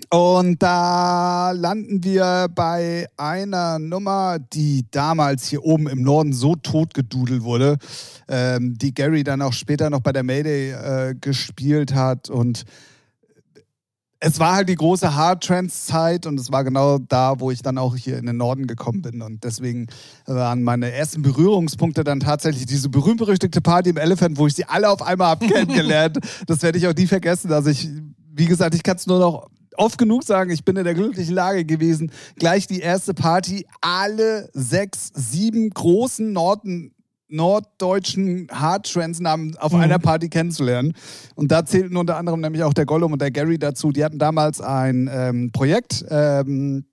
Und da landen wir bei einer Nummer, die damals hier oben im Norden so totgedudelt wurde, ähm, die Gary dann auch später noch bei der Mayday äh, gespielt hat. Und es war halt die große Hard-Trance-Zeit und es war genau da, wo ich dann auch hier in den Norden gekommen bin. Und deswegen waren meine ersten Berührungspunkte dann tatsächlich diese berühmt-berüchtigte Party im Elephant, wo ich sie alle auf einmal habe kennengelernt. [laughs] das werde ich auch nie vergessen. Also ich, wie gesagt, ich kann es nur noch oft genug sagen, ich bin in der glücklichen Lage gewesen, gleich die erste Party, alle sechs, sieben großen Norden norddeutschen Hard-Trance-Namen auf mhm. einer Party kennenzulernen. Und da zählten unter anderem nämlich auch der Gollum und der Gary dazu. Die hatten damals ein ähm, Projekt. Ähm,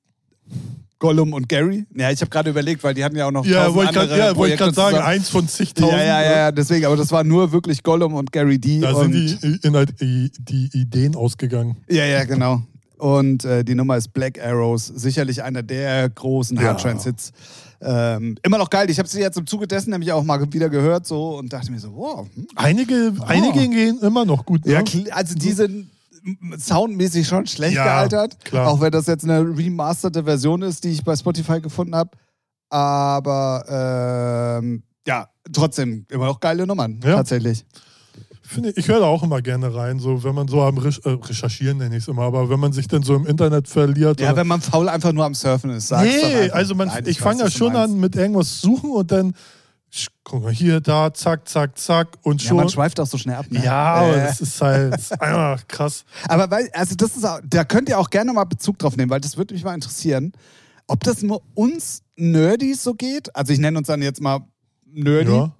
Gollum und Gary. Ja, ich habe gerade überlegt, weil die hatten ja auch noch ja, wollte grad, ja, wollte ich gerade sagen, eins von zigtausend. Ja, ja, ja, deswegen, aber das war nur wirklich Gollum und Gary D. Da sind die, in, in, die Ideen ausgegangen. Ja, ja, genau. Und äh, die Nummer ist Black Arrows, sicherlich einer der großen ja. Hard Trance Hits. Ähm, immer noch geil. Ich habe sie jetzt im Zuge dessen nämlich auch mal wieder gehört so und dachte mir so, wow. Hm. Einige, oh. einige gehen immer noch gut. Ne? Ja, also die sind soundmäßig schon schlecht ja, gealtert. Klar. Auch wenn das jetzt eine remasterte Version ist, die ich bei Spotify gefunden habe. Aber ähm, ja, trotzdem immer noch geile Nummern, ja. tatsächlich finde, ich höre da auch immer gerne rein, so wenn man so am Re äh, Recherchieren nenne ich es immer, aber wenn man sich dann so im Internet verliert. Ja, wenn man faul einfach nur am Surfen ist, sagst Nee, also man, Nein, ich, ich fange ja schon an mit irgendwas suchen und dann guck mal hier, da, zack, zack, zack und schon. Ja, man schweift auch so schnell ab. Ne? Ja, äh. das ist halt [laughs] einfach krass. Aber weil, also das ist auch, da könnt ihr auch gerne mal Bezug drauf nehmen, weil das würde mich mal interessieren, ob das nur uns Nerdys so geht. Also ich nenne uns dann jetzt mal Nerdy. Ja.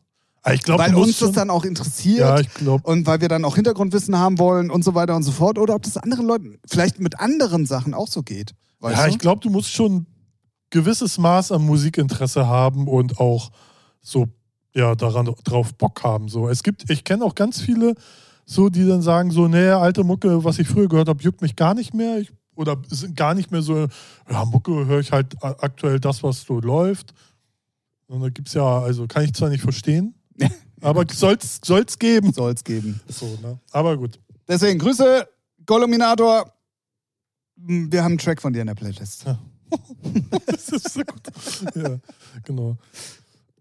Ah, ich glaub, weil uns das dann auch interessiert ja, ich glaub. und weil wir dann auch Hintergrundwissen haben wollen und so weiter und so fort. Oder ob das anderen Leuten vielleicht mit anderen Sachen auch so geht. ja, du? ich glaube, du musst schon ein gewisses Maß an Musikinteresse haben und auch so ja daran drauf Bock haben. So, es gibt, ich kenne auch ganz viele, so die dann sagen so, nee, alte Mucke, was ich früher gehört habe, juckt mich gar nicht mehr. Ich, oder sind gar nicht mehr so, ja, Mucke höre ich halt aktuell das, was so läuft. Und da gibt es ja, also kann ich zwar nicht verstehen, [laughs] aber soll's, soll's geben. Soll's geben. So, ne? Aber gut. Deswegen Grüße, Goluminator. Wir haben einen Track von dir in der Playlist. Ja. [laughs] das ist so gut. Ja, genau.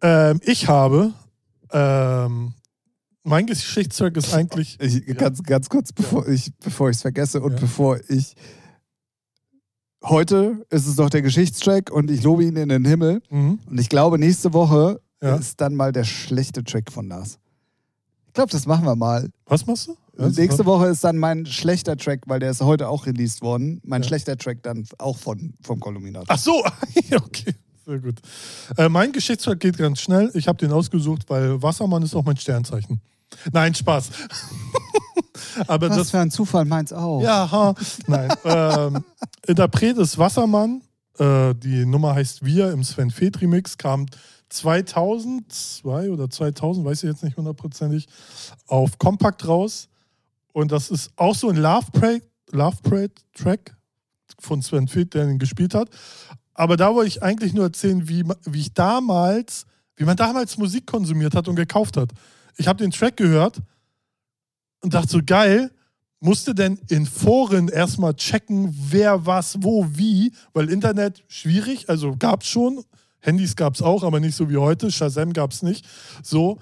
Ähm, ich habe ähm, mein Geschichtstrack ist eigentlich. Ich, ganz, ganz kurz, bevor ja. ich bevor es vergesse und ja. bevor ich. Heute ist es doch der Geschichtstrack und ich lobe ihn in den Himmel. Mhm. Und ich glaube, nächste Woche ja. ist dann mal der schlechte Track von Nas. Ich glaube, das machen wir mal. Was machst du? Was? Nächste Woche ist dann mein schlechter Track, weil der ist heute auch released worden. Mein ja. schlechter Track dann auch von, vom Kolluminator. Ach so, [laughs] okay. Sehr gut. Äh, mein Geschichtstrack geht ganz schnell. Ich habe den ausgesucht, weil Wassermann ist auch mein Sternzeichen. Nein, Spaß. [laughs] Aber Was das, für ein Zufall, meins auch. Ja, ha. Nein. ähm, Interpret ist Wassermann. Äh, die Nummer heißt Wir im Sven Feth Remix. Kam 2002 oder 2000, weiß ich jetzt nicht hundertprozentig, auf Compact raus. Und das ist auch so ein Love Parade, Love Parade Track von Sven Feth, der ihn gespielt hat. Aber da wollte ich eigentlich nur erzählen, wie, wie ich damals, wie man damals Musik konsumiert hat und gekauft hat. Ich habe den Track gehört und dachte so, geil, musste denn in Foren erstmal checken, wer was, wo, wie, weil Internet schwierig, also gab es schon, Handys gab es auch, aber nicht so wie heute. Shazam gab es nicht. So.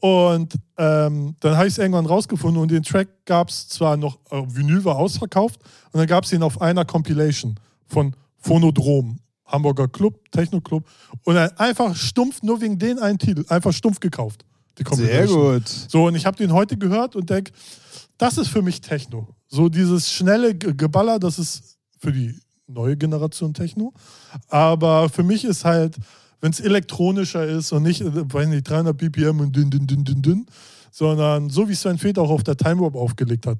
Und ähm, dann habe ich es irgendwann rausgefunden und den Track gab es zwar noch, äh, Vinyl war ausverkauft, und dann gab es ihn auf einer Compilation von Phonodrom, Hamburger Club, Techno Club. Und dann einfach stumpf, nur wegen den einen Titel, einfach stumpf gekauft. Sehr gut. So, und ich habe den heute gehört und denke, das ist für mich Techno. So dieses schnelle Geballer, das ist für die neue Generation Techno. Aber für mich ist halt, wenn es elektronischer ist und nicht, äh, weiß nicht, 300 BPM und dünn, dünn, dünn, dünn, dünn, sondern so wie Sven Feth auch auf der Time Warp aufgelegt hat.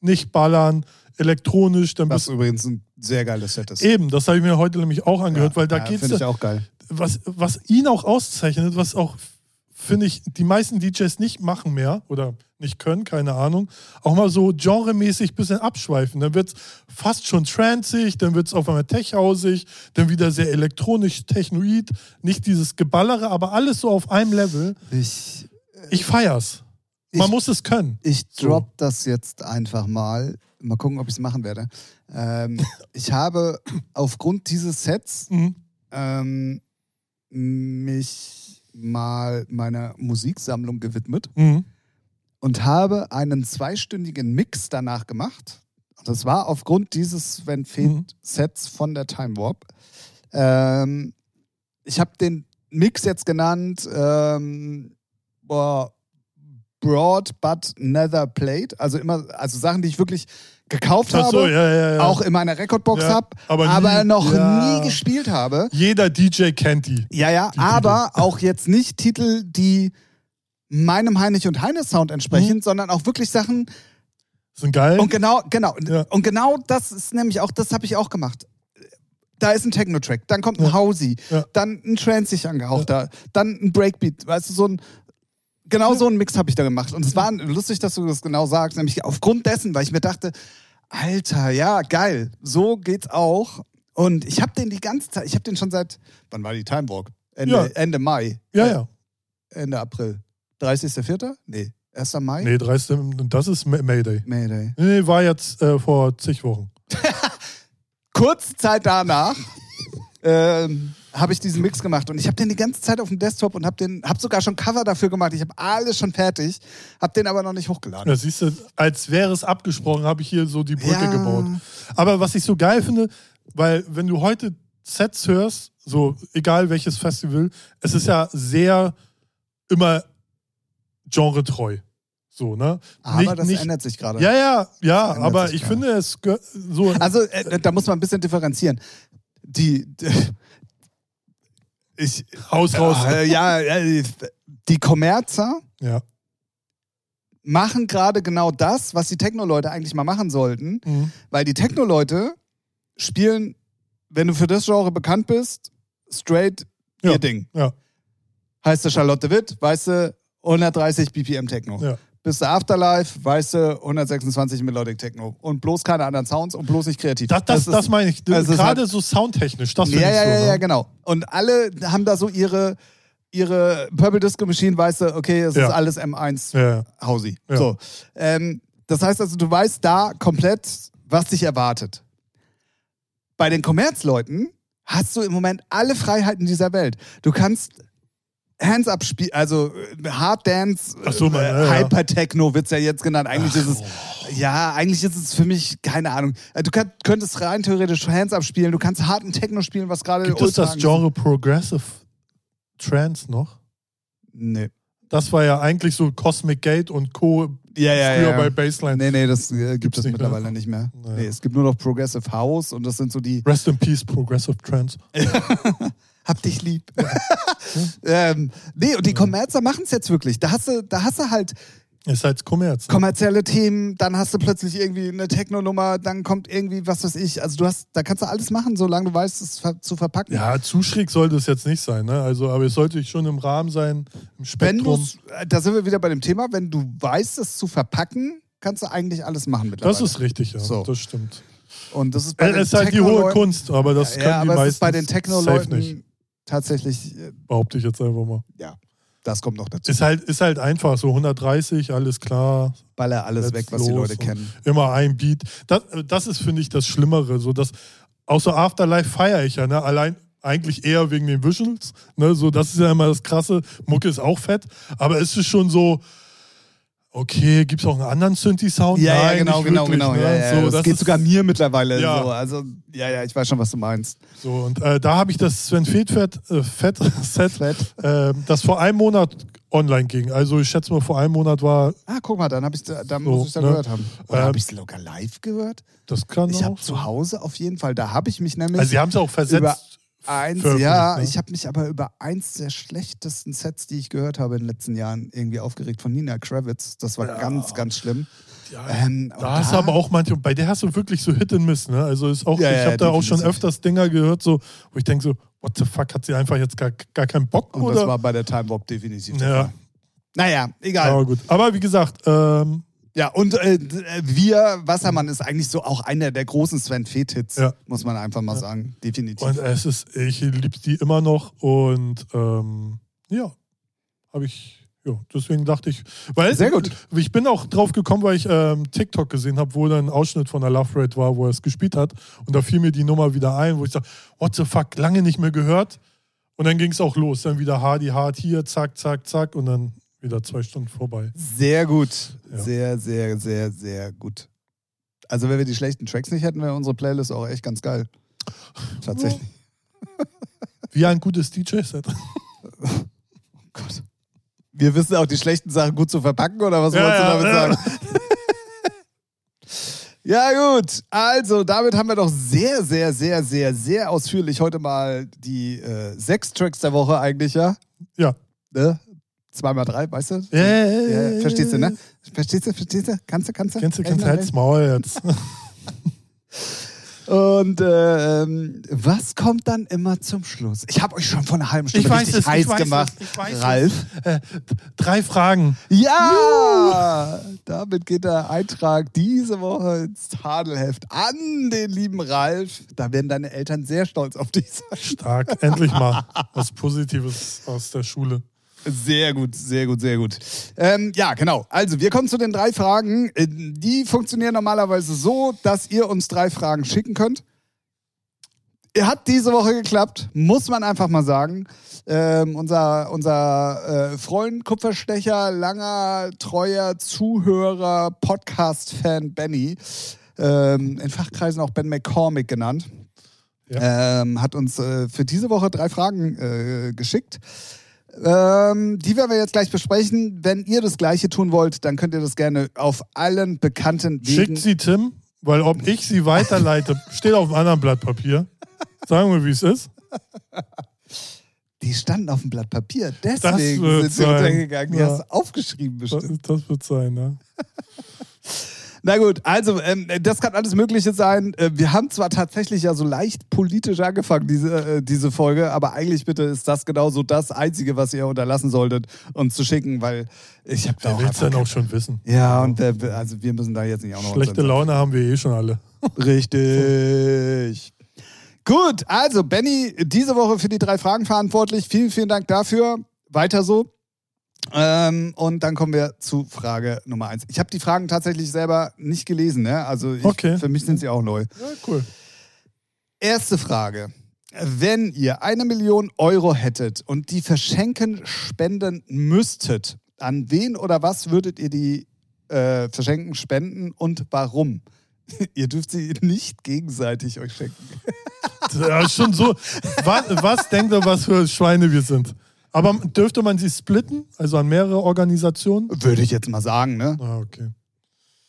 Nicht ballern, elektronisch. Dann Was übrigens ein sehr geiles Set ist. Eben, das habe ich mir heute nämlich auch angehört, ja, weil da ja, geht es. Finde ich auch geil. Was, was ihn auch auszeichnet, was auch finde ich, die meisten DJs nicht machen mehr oder nicht können, keine Ahnung. Auch mal so genremäßig ein bisschen abschweifen. Dann wird es fast schon transig, dann wird es auf einmal techhausig, dann wieder sehr elektronisch, technoid. Nicht dieses Geballere, aber alles so auf einem Level. Ich, ich feier's. Man ich, muss es können. Ich drop so. das jetzt einfach mal. Mal gucken, ob ich es machen werde. Ähm, [laughs] ich habe aufgrund dieses Sets mhm. ähm, mich mal meiner Musiksammlung gewidmet mhm. und habe einen zweistündigen Mix danach gemacht. Das war aufgrund dieses Sven Mhm. Feth-Sets von der Time Warp. Ähm, ich habe den Mix jetzt genannt ähm, boah, Broad but Nether Plate. Also immer, also Sachen, die ich wirklich gekauft so, habe, ja, ja, ja. auch in meiner Recordbox habe, aber aber, nie- noch nie gespielt habe. Jeder DJ kennt die. Ja, ja, Die aber auch jetzt nicht Titel, die meinem Heinrich und Heine Sound entsprechen, Mhm. sondern auch wirklich Sachen, Sind geil. und genau, genau. Und genau das ist nämlich auch, das habe ich auch gemacht. Da ist ein Techno-Track, dann kommt ein Ja. dann ein Transig angehauchter, dann ein Breakbeat, weißt du, so ein. Genau so einen Mix habe ich da gemacht. Und es war lustig, dass du das genau sagst, nämlich aufgrund dessen, weil ich mir dachte, Alter, ja, geil, so geht's auch. Und ich habe den die ganze Zeit, ich habe den schon seit, wann war die Time Walk? Ende, Ja. Ende Mai. ja, Äh, ja. Ende April. 30.04.? Nee, 1. Mai? Nee, 30, das ist May- Mayday. Mayday. Nee, nee, war jetzt äh, vor zig Wochen. [laughs] kurze Zeit danach ähm, habe ich diesen Mix gemacht und ich habe den die ganze Zeit auf dem Desktop und habe den, habe sogar schon Cover dafür gemacht. Ich habe alles schon fertig, habe den aber noch nicht hochgeladen. Ja, siehst du, als wäre es abgesprochen, habe ich hier so die Brücke Ja. gebaut. Aber was ich so geil finde, weil wenn du heute Sets hörst, so egal welches Festival, es ist ja sehr immer genretreu. So, ne? Aber nicht, das nicht, ändert sich gerade. Ja, ja, ja, aber ich gerade. finde es so. Also äh, da muss man ein bisschen differenzieren. Die ich Haus raus. Äh, ja, äh, die Kommerzer Ja. machen gerade genau das, was die Techno-Leute eigentlich mal machen sollten. Mhm. Weil die Techno-Leute spielen, wenn du für das Genre bekannt bist, straight ihr Ja. Ding. Ja. Heißt du Charlotte Witt, weißt du 130 BPM Techno. Ja. Bist du Afterlife, weißt du 126 Melodic Techno. Und bloß keine anderen Sounds und bloß nicht kreativ. Das, das, das, ist- meine ich. also Gerade hat- so soundtechnisch, das ja, ja, so. ja, ne? ja, genau. Und alle haben da so ihre, ihre Purple Disco Machine, weißt du, okay, es Ja. ist alles M1 Ja, ja. Hausi. Ja. So. Ähm, das heißt also, du weißt da komplett, was dich erwartet. Bei den Kommerzleuten hast du im Moment alle Freiheiten dieser Welt. Du kannst Hands Up spielen, also äh, Hard Dance, Ach so, man, äh, ja. Hyper Techno wird's ja jetzt genannt. Eigentlich ist es, ja, eigentlich ist es für mich, keine Ahnung. Äh, Du kann, könntest rein theoretisch Hands Up spielen, du kannst harten Techno spielen, was gerade Gibt es das Genre Progressive Trance noch? Nee. Das war ja eigentlich so Cosmic Gate und Co. Ja, ja, früher ja. bei Baseline. Nee, nee, das äh, gibt es nicht mehr. mittlerweile nicht mehr. Naja. Nee, es gibt nur noch Progressive House und das sind so die Rest in Peace, Progressive Trance. [laughs] Hab dich lieb. [laughs] ähm, nee, und die Kommerzer machen es jetzt wirklich. Da hast du, da hast du halt Ist halt Kommerz. ne? kommerzielle Themen, dann hast du plötzlich irgendwie eine Techno-Nummer, dann kommt irgendwie, was weiß ich. Also du hast, da kannst du alles machen, solange du weißt, es zu verpacken. ja, zu schräg sollte es jetzt nicht sein, ne? Also, aber es sollte schon im Rahmen sein, im Wenn Spektrum. du's, äh, da sind wir wieder bei dem Thema, wenn du weißt, es zu verpacken, kannst du eigentlich alles machen mittlerweile. Das ist richtig, ja. So. Das stimmt. und das ist bei Es den ist halt die hohe Kunst, aber das können Ja, die aber es meisten ist bei den Techno-Leuten tatsächlich, äh, behaupte ich jetzt einfach mal. ja, das kommt noch dazu. Ist halt, ist halt einfach so 130, alles klar, Baller alles weg, was die Leute kennen. immer ein Beat. Das, das ist, finde ich, das Schlimmere. So dass, außer Afterlife feiere ich ja, ne? Allein eigentlich eher wegen den Visuals. Ne? So, das ist ja immer das Krasse. Mucke ist auch fett, aber es ist schon so. Okay, gibt es auch einen anderen Synthi-Sound? Ja, ja, genau, genau, wirklich, genau. Ne? Ja, ja, so, das, geht ist- sogar mir mittlerweile Ja. so. Also, ja, ja, ich weiß schon, was du meinst. So, und äh, da habe ich das Sven Fett, äh, Fett [laughs] Set, Fett. äh, das vor einem Monat online ging. Also ich schätze mal, vor einem Monat war, Ah, guck mal, dann, hab ich's da, dann So, muss ich da ne? gehört haben. Oder Ähm, habe ich es locker live gehört? das kann Ich auch. habe zu Hause auf jeden Fall, da habe ich mich nämlich also sie haben es auch versetzt. Eins, ja, ne? ich habe mich aber über eins der schlechtesten Sets, die ich gehört habe in den letzten Jahren, irgendwie aufgeregt von Nina Kravitz. Das war Ja. ganz, ganz schlimm. ja, Ähm, Da hast du aber auch manche, bei der hast du wirklich so Hit and Miss, ne? Also ist auch, Ja, ich ja, habe da auch schon öfters Dinger gehört, so, wo ich denke so, what the fuck, hat sie einfach jetzt gar, gar keinen Bock Und oder? das war bei der Time Warp definitiv Ja. Naja, egal. aber gut. Aber wie gesagt, ähm, Ja, und äh, wir, Wassermann ist eigentlich so auch einer der großen Sven Feth-Hits, Ja. muss man einfach mal sagen. Definitiv. und es ist, ich liebe die immer noch und ähm, ja, habe ich, ja, deswegen dachte ich, weil Sehr gut. ich bin auch drauf gekommen, weil ich ähm, TikTok gesehen habe, wo da ein Ausschnitt von der Love Rate war, wo er es gespielt hat und da fiel mir die Nummer wieder ein, wo ich dachte, what the fuck, lange nicht mehr gehört und dann ging es auch los, dann wieder Hardy Hard hier, zack, zack, zack und dann wieder zwei Stunden vorbei. Sehr gut. Ja. Sehr, sehr, sehr, sehr gut. Also wenn wir die schlechten Tracks nicht hätten, wäre unsere Playlist auch echt ganz geil. Tatsächlich. [laughs] Wie ein gutes DJ-Set. Oh [laughs] Gott. Wir wissen auch die schlechten Sachen gut zu verpacken, oder was Ja, wolltest du damit ja. sagen? [laughs] Ja, gut. Also, damit haben wir doch sehr, sehr, sehr, sehr, sehr ausführlich heute mal die äh, sechs Tracks der Woche eigentlich, ja? Ja. Ne? Zweimal drei, weißt du? Ja, ja, ja, verstehst du, ne? Verstehst du, verstehst du? Kannst du, kannst du? Kennst du, kennst du, halt's Maul jetzt. [laughs] Und ähm, was kommt dann immer zum Schluss? Ich habe euch schon vor einer halben Stunde richtig heiß gemacht. ich weiß Ralf. es. Äh, drei Fragen. Ja! Damit geht der Eintrag diese Woche ins Tadelheft an den lieben Ralf. Da werden deine Eltern sehr stolz auf dich sein. Stark. Endlich mal was Positives aus der Schule. Sehr gut, sehr gut, sehr gut. Ähm, ja, genau. Also, wir kommen zu den drei Fragen. Äh, Die funktionieren normalerweise so, dass ihr uns drei Fragen schicken könnt. Hat diese Woche geklappt, muss man einfach mal sagen. Ähm, unser unser äh, Freund, Kupferstecher, langer, treuer Zuhörer, Podcast-Fan Benny, ähm, in Fachkreisen auch Ben McCormick genannt, ähm, hat uns äh, für diese Woche drei Fragen äh, geschickt. Ähm, die werden wir jetzt gleich besprechen. Wenn ihr das Gleiche tun wollt, dann könnt ihr das gerne auf allen bekannten Wegen. Schickt sie Tim, weil ob ich sie weiterleite, [laughs] steht auf einem anderen Blatt Papier. Sagen wir, wie es ist. Die standen auf dem Blatt Papier. Das Deswegen sind sie sein. untergegangen. Die Ja. hast du aufgeschrieben Das, bestimmt. das wird sein, ne? [laughs] Na gut, also ähm, das kann alles Mögliche sein. Äh, wir haben zwar tatsächlich ja so leicht politisch angefangen, diese, äh, diese Folge, aber eigentlich bitte ist das genauso das Einzige, was ihr unterlassen solltet, uns zu schicken, weil ich habe da Wer auch will es einfach dann auch schon wissen? Ja, und äh, also wir müssen da jetzt nicht auch noch Schlechte Laune haben wir eh schon alle. [laughs] Richtig. Gut, also Benny, diese Woche für die drei Fragen verantwortlich. Vielen, vielen Dank dafür. Weiter so. Ähm, und dann kommen wir zu Frage Nummer eins. Ich habe die Fragen tatsächlich selber nicht gelesen, ne? Also ich, Okay. für mich sind sie auch neu. Ja, cool. Erste Frage. Wenn ihr eine Million Euro hättet und die verschenken, spenden müsstet, an wen oder was würdet ihr die äh, verschenken, spenden und warum? [laughs] ihr dürft sie nicht gegenseitig euch schenken. Ja, ist schon so. Was, was denkt ihr, was für Schweine wir sind? Aber dürfte man sie splitten? Also an mehrere Organisationen? Würde ich jetzt mal sagen, ne? Ah, okay.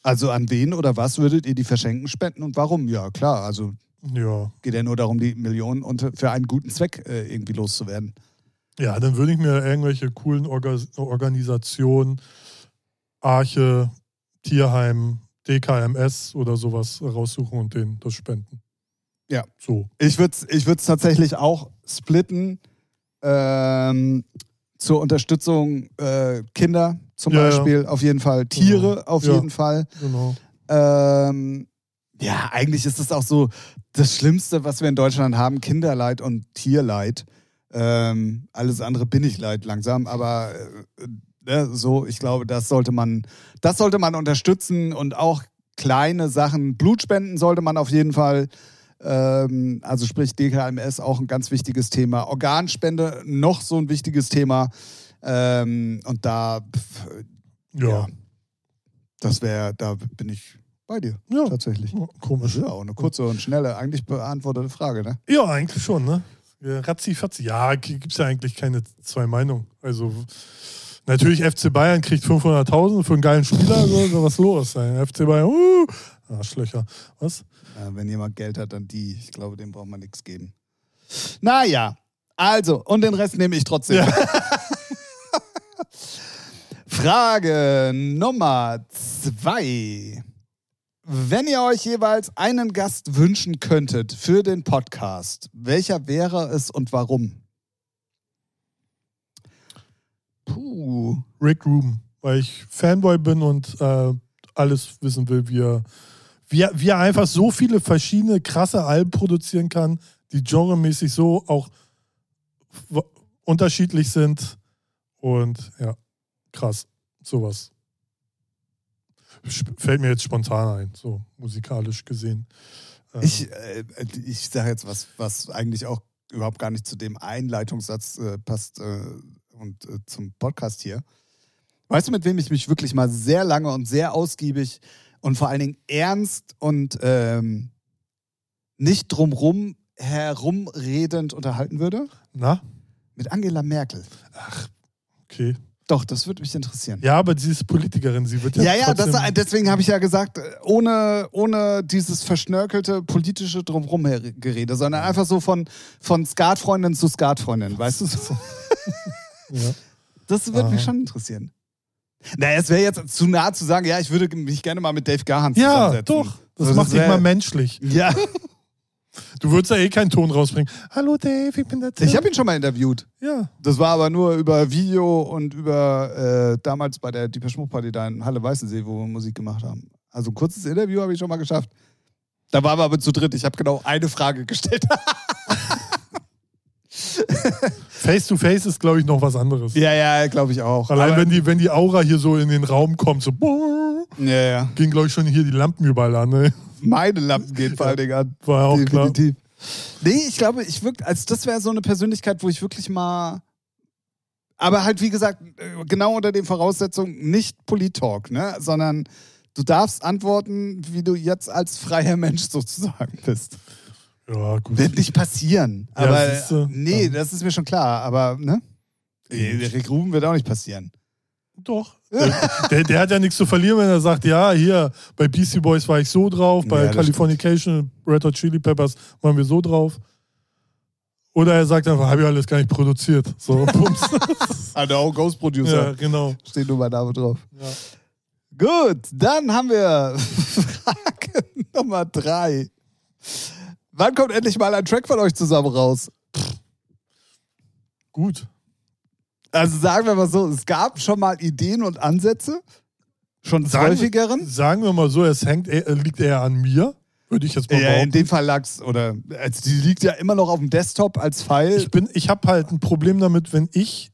Also an wen oder was würdet ihr die verschenken, spenden und warum? Ja, klar, also Ja. geht ja nur darum, die Millionen und für einen guten Zweck äh, irgendwie loszuwerden. Ja, dann würde ich mir irgendwelche coolen Orga Organisationen, Arche, Tierheim, DKMS oder sowas raussuchen und denen das spenden. Ja. So. Ich würde es ich würd's tatsächlich auch splitten ähm, zur Unterstützung äh, Kinder zum Ja, ja. Beispiel, auf jeden Fall. Tiere, Genau. auf Ja. jeden Fall. Genau. Ähm, ja, eigentlich ist es auch so das Schlimmste, was wir in Deutschland haben: Kinderleid und Tierleid. Ähm, alles andere bin ich leid langsam, aber äh, ne, so, ich glaube, das sollte man, das sollte man unterstützen und auch kleine Sachen, Blutspenden sollte man auf jeden Fall. Ähm, also sprich DKMS auch ein ganz wichtiges Thema. Organspende noch so ein wichtiges Thema. Ähm, und da, pf, Ja. Ja. das wäre, da bin ich bei dir Ja. tatsächlich. Ja, Komisch. ja auch eine kurze und schnelle, eigentlich beantwortete Frage, ne? Ja, eigentlich schon, ne? Ja, Ratzi, fatzi. Ja, gibt es ja eigentlich keine zwei Meinungen. Also, natürlich, FC Bayern kriegt 500.000 für einen geilen Spieler. So, was los sein. FC Bayern, uh, Arschlöcher. Was? Ja, wenn jemand Geld hat, dann die. Ich glaube, dem braucht man nichts geben. Naja, also, und den Rest nehme ich trotzdem. Ja. [laughs] Frage Nummer zwei. Wenn ihr euch jeweils einen Gast wünschen könntet für den Podcast, welcher wäre es und warum? Puh. Rick Rubin, weil ich Fanboy bin und äh, alles wissen will, wie er, wie, er, wie er einfach so viele verschiedene krasse Alben produzieren kann, die genremäßig so auch unterschiedlich sind. Und ja, krass, sowas. Fällt mir jetzt spontan ein, so musikalisch gesehen. Ähm, Ich, äh, ich sage jetzt was, was eigentlich auch überhaupt gar nicht zu dem Einleitungssatz äh, passt äh, und äh, zum Podcast hier. Weißt du, mit wem ich mich wirklich mal sehr lange und sehr ausgiebig und vor allen Dingen ernst und ähm, nicht drumrum herumredend unterhalten würde? Na? Mit Angela Merkel. Okay. Doch, das würde mich interessieren. Ja, aber sie ist Politikerin. Sie wird ja, Ja, ja, das, deswegen habe ich ja gesagt, ohne, ohne dieses verschnörkelte politische Drumherum-Gerede, sondern einfach so von, von Skatfreundin zu Skatfreundin, weißt du? So. [laughs] Ja. Das würde mich schon interessieren. Naja, es wäre jetzt zu nah zu sagen, ja, ich würde mich gerne mal mit Dave Gahan ja, zusammensetzen. doch. Das So, macht dich mal menschlich. Ja, [laughs] Du würdest ja eh keinen Ton rausbringen. Hallo Dave, ich bin der Tim. ich habe ihn schon mal interviewt. ja. Das war aber nur über Video und über äh, damals bei der Deeper Schmuckparty da in Halle Weißensee, wo wir Musik gemacht haben. Also ein kurzes Interview habe ich schon mal geschafft. Da waren wir aber zu dritt. Ich habe genau eine Frage gestellt. [laughs] [laughs] Face to Face ist, glaube ich, noch was anderes. ja, ja, glaube ich auch. Allein aber, wenn die, wenn die Aura hier so in den Raum kommt, so boah, ja, ja. ging, glaube ich, schon hier die Lampen überall an. Ne? Meine Lampen gehen vor allen Dingen an. [laughs] War auch klar. Definitiv. Nee, ich glaube, ich wirklich, also das wäre so eine Persönlichkeit, wo ich wirklich mal. Aber halt, wie gesagt, genau unter den Voraussetzungen nicht Polit-Talk, ne? Sondern du darfst antworten, wie du jetzt als freier Mensch [laughs] sozusagen bist. Ja, gut. Wird nicht passieren. Ja, Aber siehste. nee, Ja. das ist mir schon klar. Aber, ne? Äh, Rick Ruben wird auch nicht passieren. Doch. [laughs] Der, der, hat ja nichts zu verlieren, wenn er sagt, ja, hier, bei Beastie Boys war ich so drauf, bei Ja, Californication, Red Hot Chili Peppers waren wir so drauf. Oder er sagt einfach, habe ich alles gar nicht produziert. So, [laughs] Pumps. Ah, der Ghost ja, Producer. genau. Steht nur mein Name drauf. Ja. Gut, dann haben wir [laughs] Frage Nummer drei. Wann kommt endlich mal ein Track von euch zusammen raus? Gut. Also sagen wir mal so, es gab schon mal Ideen und Ansätze, schon Sagen- häufigeren. Sagen wir mal so, es hängt, eher- liegt eher an mir, würde ich jetzt mal Ja, in dem Fall lag's, oder also die liegt ja immer noch auf dem Desktop als File. Ich bin, ich habe halt ein Problem damit, wenn ich,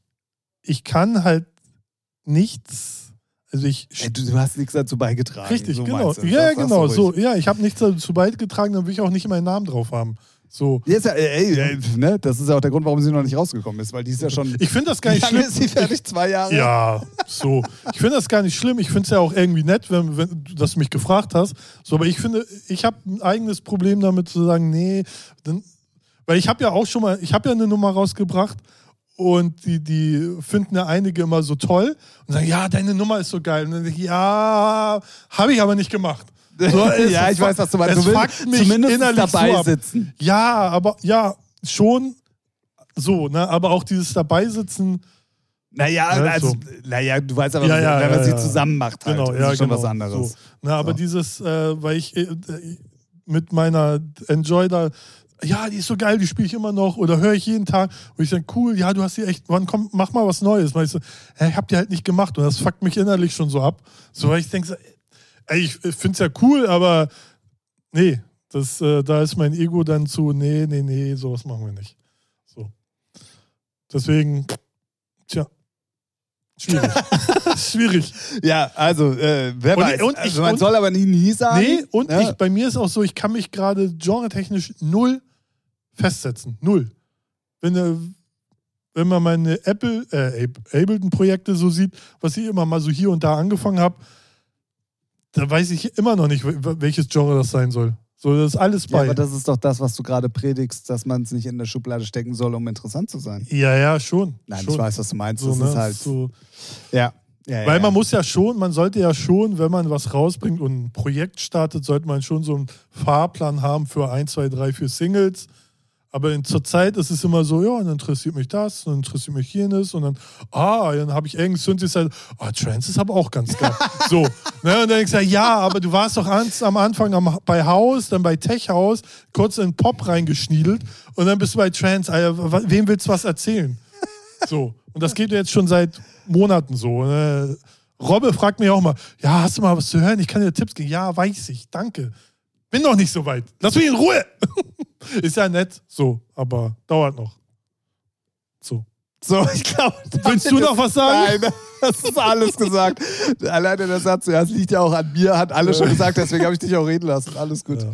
ich kann halt nichts, also ich Ey, du, du hast nichts dazu beigetragen. Richtig, so genau. du. Ja, du genau. So, ja, ich habe nichts dazu beigetragen, dann will ich auch nicht meinen Namen drauf haben. So. Ja, ey, ey, ne? Das ist ja auch der Grund, warum sie noch nicht rausgekommen ist, weil die ist ja schon. Ich finde das gar nicht schlimm. ist sie fertig? Zwei Jahre? Ja, so. Ich finde das gar nicht schlimm. Ich finde es ja auch irgendwie nett, wenn, wenn du das mich gefragt hast. So, aber ich finde, ich habe ein eigenes Problem damit zu sagen, nee, dann, weil ich habe ja auch schon mal, ich habe ja eine Nummer rausgebracht und die, die finden ja einige immer so toll und sagen, ja, deine Nummer ist so geil. Und dann denke ich, ja, habe ich aber nicht gemacht. So, [laughs] es ja, ich weiß, was du meinst. Es Du willst mich zumindest innerlich dabei so sitzen. Ja, aber ja, schon so, ne? Aber auch dieses Dabeisitzen, Naja, Ja, also, so. naja, du weißt aber, Ja, ja, wenn man ja, sie zusammen macht, halt. genau, das ja, ist schon genau. was anderes. So. Na, aber So. dieses, äh, weil ich äh, mit meiner Enjoy da, ja, die ist so geil, die spiele ich immer noch oder höre ich jeden Tag. Und ich sage, cool, ja, du hast die echt, wann komm, mach mal was Neues. Weil ich so, ja, ich hab die halt nicht gemacht und das fuckt mich innerlich schon so ab. So, weil ich denke, ey, ich finde es ja cool, aber nee, das, äh, da ist mein Ego dann zu, nee, nee, nee, sowas machen wir nicht. So. Deswegen, tja, schwierig. [laughs] schwierig. Ja, also, äh, wer Und- weiß. und also, ich- man und- soll aber nie, nie sagen. Nee, und ne? ich, bei mir ist auch so, ich kann mich gerade genretechnisch null festsetzen. Null. Wenn, wenn man meine Apple, äh, Ab- Ableton-Projekte so sieht, was ich immer mal so hier und da angefangen habe, da weiß ich immer noch nicht, wel- welches Genre das sein soll. So, das ist alles Ja, bei. aber das ist doch das, was du gerade predigst, dass man es nicht in der Schublade stecken soll, um interessant zu sein. ja, ja, schon. Nein, schon. ich weiß, was du meinst. So, das ne, ist halt. so. Ja. ja, Weil ja. man muss ja schon, man sollte ja schon, wenn man was rausbringt und ein Projekt startet, sollte man schon so einen Fahrplan haben für ein, zwei, drei, vier Singles. Aber in, zur Zeit ist es immer so, ja, dann interessiert mich das, dann interessiert mich jenes und dann, ah, dann habe ich irgendeinen Synthesizer, ah, Trance ist aber auch ganz geil. [laughs] so, ne, und dann denkst du, ja, aber du warst doch ans, am Anfang am, bei House, dann bei Tech House, kurz in Pop reingeschniedelt und dann bist du bei Trance, Alter, wa- wem willst du was erzählen? So, und das geht jetzt schon seit Monaten so. Ne? Robbe fragt mich auch mal, ja, hast du mal was zu hören? Ich kann dir Tipps geben. Ja, weiß ich, danke. Bin noch nicht so weit. Lass mich in Ruhe. [laughs] Ist ja nett, so, aber dauert noch. So. So, [laughs] ich glaube. Willst du noch was sagen? Nein, [laughs] das ist alles gesagt. Alleine der Satz, ja, es liegt ja auch an mir, hat alles schon gesagt, deswegen habe ich dich auch reden lassen. Alles gut. Ja,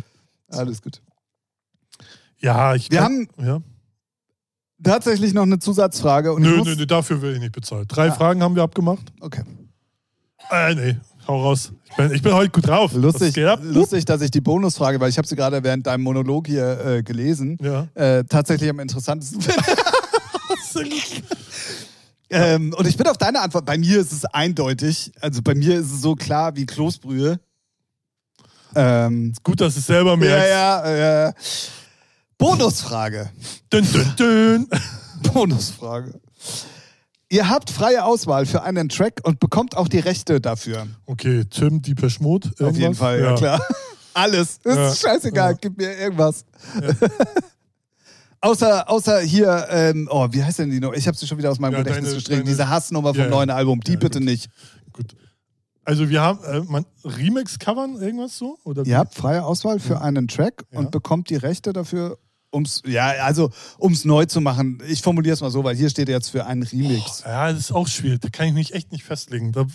Alles gut. ja ich Wir kann, ja. Tatsächlich noch eine Zusatzfrage. Und Nö, muss, nö, nö, dafür will ich nicht bezahlt. Drei Ja. Fragen haben wir abgemacht. Okay. Äh, nee, Hau raus. Ich bin, ich bin heute gut drauf. Lustig, lustig, dass ich die Bonusfrage, weil ich habe sie gerade während deinem Monolog hier äh, gelesen, Ja. äh, tatsächlich am interessantesten finde. [laughs] ähm, und ich bin auf deine Antwort. Bei mir ist es eindeutig. Also bei mir ist es so klar wie Kloßbrühe. Ähm, Gut, dass du es selber ja, merkst. ja. Äh, Bonusfrage. Dün, dün, dün. [laughs] Bonusfrage. Ihr habt freie Auswahl für einen Track und bekommt auch die Rechte dafür. Okay, Tim, die Peschmut. Auf jeden Fall, ja, klar. [laughs] Alles. Das ist Ja. scheißegal, Ja. gib mir irgendwas. [laughs] außer, außer hier, ähm, oh, wie heißt denn die noch? Ich habe sie schon wieder aus meinem Ja, Gedächtnis deine- gestrichen. deine- Diese Hassnummer vom Ja, ja. neuen Album, die Ja, bitte gut. nicht. Gut. Also wir haben, äh, man, Remix-Covern, irgendwas so? Oder Ihr habt freie Auswahl für einen Track Ja. und bekommt die Rechte dafür, ums, ja, also ums neu zu machen. Ich formuliere es mal so, weil hier steht jetzt für einen Remix. Ja, das ist auch schwierig. Da kann ich mich echt nicht festlegen. Da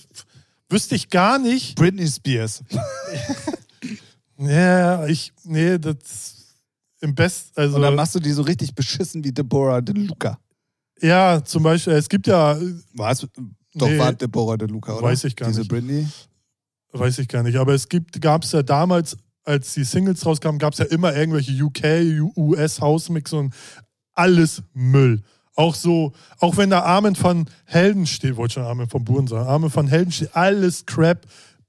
wüsste ich gar nicht. Britney Spears. [laughs] Ja, ich, nee, das im Best, also Und dann machst du die so richtig beschissen wie Deborah De Luca. ja, zum Beispiel, es gibt ja, Was? Doch, Nee. war Deborah De Luca, oder? Weiß ich gar Diese nicht. Britney. weiß ich gar nicht, aber es gibt, gab es ja damals, als die Singles rauskamen, gab es ja immer irgendwelche UK, US Hausmix und alles Müll. Auch so, auch wenn da Armen von Helden steht, wollte ich schon Armen von Buren sagen, Armen von Helden steht, alles Crap,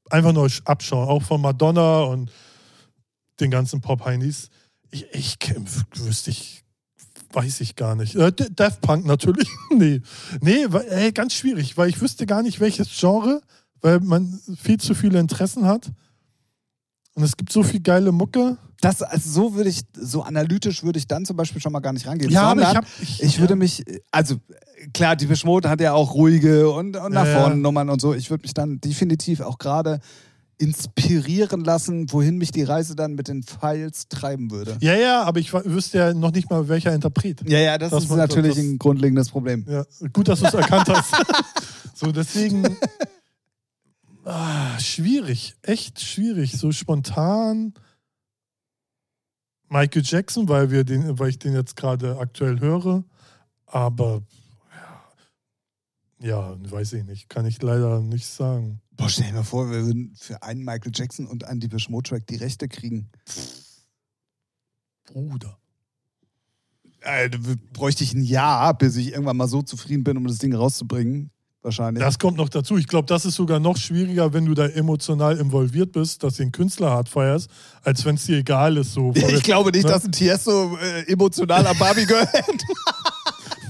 einfach nur abschauen, auch von Madonna und den ganzen Pop-Heinis. Ich, ich wüsste ich, weiß ich gar nicht. Äh, Daft Punk natürlich, [laughs] nee. Nee, weil, ey, ganz schwierig, weil ich wüsste gar nicht, welches Genre, weil man viel zu viele Interessen hat. Und es gibt so viel geile Mucke. Das, also so würde ich, so analytisch würde ich dann zum Beispiel schon mal gar nicht rangehen. Ja, aber Sondern ich hab- ich- ich würde ja. mich, also klar, die Beschmut hat ja auch ruhige und, und nach Ja, vorne Nummern und so. Ich würde mich dann definitiv auch gerade inspirieren lassen, wohin mich die Reise dann mit den Files treiben würde. Ja, ja, aber ich wüsste ja noch nicht mal, welcher Interpret. Ja, ja, das, Das ist natürlich das- ein grundlegendes Problem. Ja, gut, dass du es erkannt hast. [laughs] so, deswegen. Ah, schwierig, echt schwierig. So spontan. Michael Jackson, weil, wir den, weil ich den jetzt gerade aktuell höre. Aber ja, weiß ich nicht. Kann ich leider nicht sagen. Boah, stell dir mal vor, wir würden für einen Michael Jackson und einen Depeche Mode Track die Rechte kriegen. Bruder. Äh, bräuchte ich ein Jahr, bis ich irgendwann mal so zufrieden bin, um das Ding rauszubringen. Wahrscheinlich. Das kommt noch dazu. Ich glaube, das ist sogar noch schwieriger, wenn du da emotional involviert bist, dass du den Künstler hart feierst, als wenn es dir egal ist. So. [laughs] ich glaube nicht, Ne? dass ein Tiesto äh, emotional am Barbie hängt.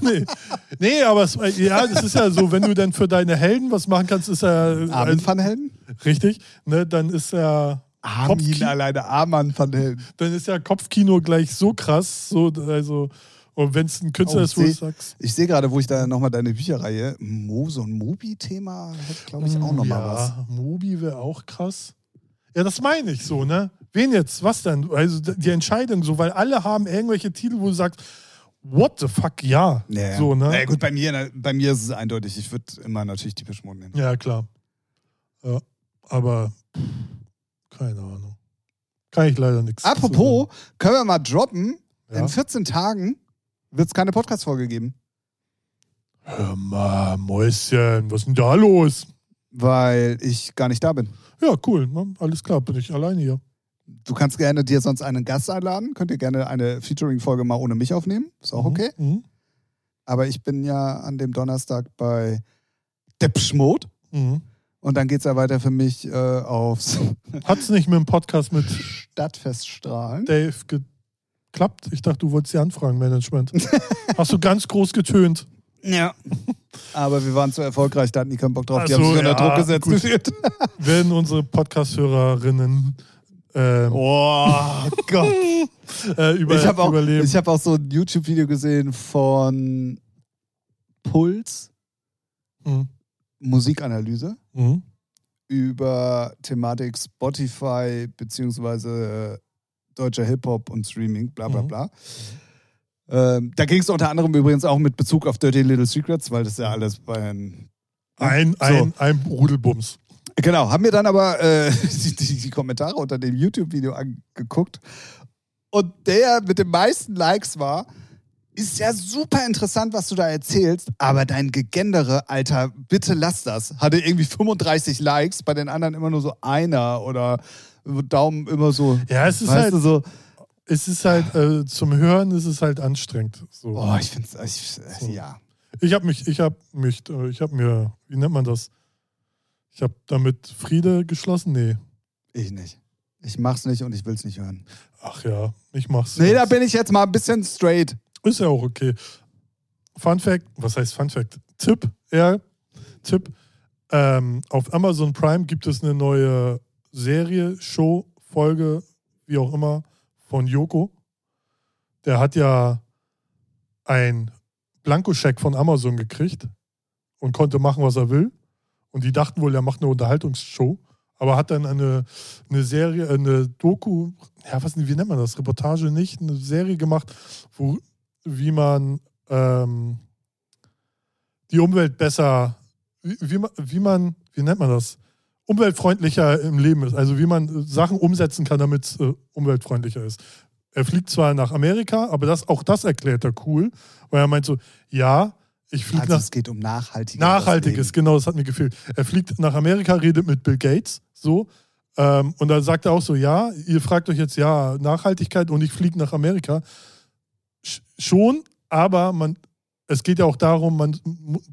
[laughs] nee. nee, aber es, ja, das ist ja so, wenn du dann für deine Helden was machen kannst, ist ja Armin van Helden? richtig, ne, dann ist ja Armin Kopfki- alleine, Arman van Helden. dann ist ja Kopfkino gleich so krass, so also und wenn es ein Künstler Oh, ist, wo du sagst, Ich sehe gerade, wo ich da nochmal deine Bücherreihe, Mo, so ein Mobi-Thema, hätte, glaube ich, auch nochmal ja, was. Mobi wäre auch krass. Ja, das meine ich so, ne? Wen jetzt? Was denn? Also die Entscheidung so, weil alle haben irgendwelche Titel, wo du sagst, what the fuck, ja. Ja, ja. So, ne? Na ja, gut, bei mir, bei mir ist es eindeutig. Ich würde immer natürlich die Mode nennen. Ja, klar. Ja, aber keine Ahnung. Kann ich leider nichts. Apropos, können wir mal droppen, Ja. in 14 Tagen wird es keine Podcast-Folge geben. Hör mal, Mäuschen, was ist denn da los? Weil ich gar nicht da bin. Ja, cool. Ne? Alles klar, bin ich alleine hier. Du kannst gerne dir sonst einen Gast einladen. Könnt ihr gerne eine Featuring-Folge mal ohne mich aufnehmen. Ist auch okay. Mhm. Aber ich bin ja an dem Donnerstag bei Deppschmod. Mhm. Und dann geht es ja weiter für mich äh, aufs Hat's nicht mit dem Podcast mit Stadtfest Strahlen. Dave geklappt? Ich dachte, du wolltest die Anfragen Management. Hast du ganz groß getönt. Ja. [laughs] Aber wir waren zu erfolgreich, da hatten die keinen Bock drauf. Die Ach haben sich unter ja, Druck gesetzt gut. Werden unsere Podcast-Hörerinnen ähm, Oh [laughs] Gott. äh, über, ich habe auch, ich hab auch so ein YouTube-Video gesehen von Puls, Mhm. Musikanalyse, Mhm. über Thematik Spotify beziehungsweise äh, deutscher Hip-Hop und Streaming, bla bla Mhm. bla. Ähm, da ging es unter anderem übrigens auch mit Bezug auf Dirty Little Secrets, weil das ja alles bei ein, Ein, So. ein, ein Rudelbums. Genau, haben mir dann aber äh, [laughs] die, die, die Kommentare unter dem YouTube-Video angeguckt. Und der mit den meisten Likes war, ist ja super interessant, was du da erzählst, aber dein Gegendere, Alter, bitte lass das. Hatte irgendwie 35 Likes, bei den anderen immer nur so einer oder Daumen immer so. Ja, es ist halt, so. es ist halt äh, zum Hören ist es halt anstrengend. So. Boah, ich find's, ich, So. ja. Ich habe mich, ich habe mich, äh, ich habe mir, wie nennt man das? Ich habe damit Friede geschlossen? Nee. Ich nicht. Ich mach's nicht und ich will's nicht hören. Ach ja, ich mach's. Nee, da jetzt. bin ich jetzt mal ein bisschen straight. Ist ja auch okay. Fun Fact, was heißt Fun Fact? Tipp, ja, Tipp. Ähm, auf Amazon Prime gibt es eine neue Serie, Show, Folge, wie auch immer, von Joko. Der hat ja ein Blankoscheck von Amazon gekriegt und konnte machen, was er will. Und die dachten wohl, er macht eine Unterhaltungsshow, aber hat dann eine, eine Serie, eine Doku, ja, was, wie nennt man das? Reportage nicht, eine Serie gemacht, wo, wie man ähm, die Umwelt besser, wie, wie, wie man, wie nennt man das? Umweltfreundlicher im Leben ist. Also wie man äh, Sachen umsetzen kann, damit es äh, umweltfreundlicher ist. Er fliegt zwar nach Amerika, aber das, auch das erklärt er cool, weil er meint so, ja, ich fliege Also nach es geht um nachhaltiges Nachhaltiges, genau, das hat mir gefehlt. Er fliegt nach Amerika, redet mit Bill Gates, so. Ähm, und dann sagt er auch so, ja, ihr fragt euch jetzt, ja, Nachhaltigkeit und ich fliege nach Amerika. Sch schon, aber man, es geht ja auch darum, man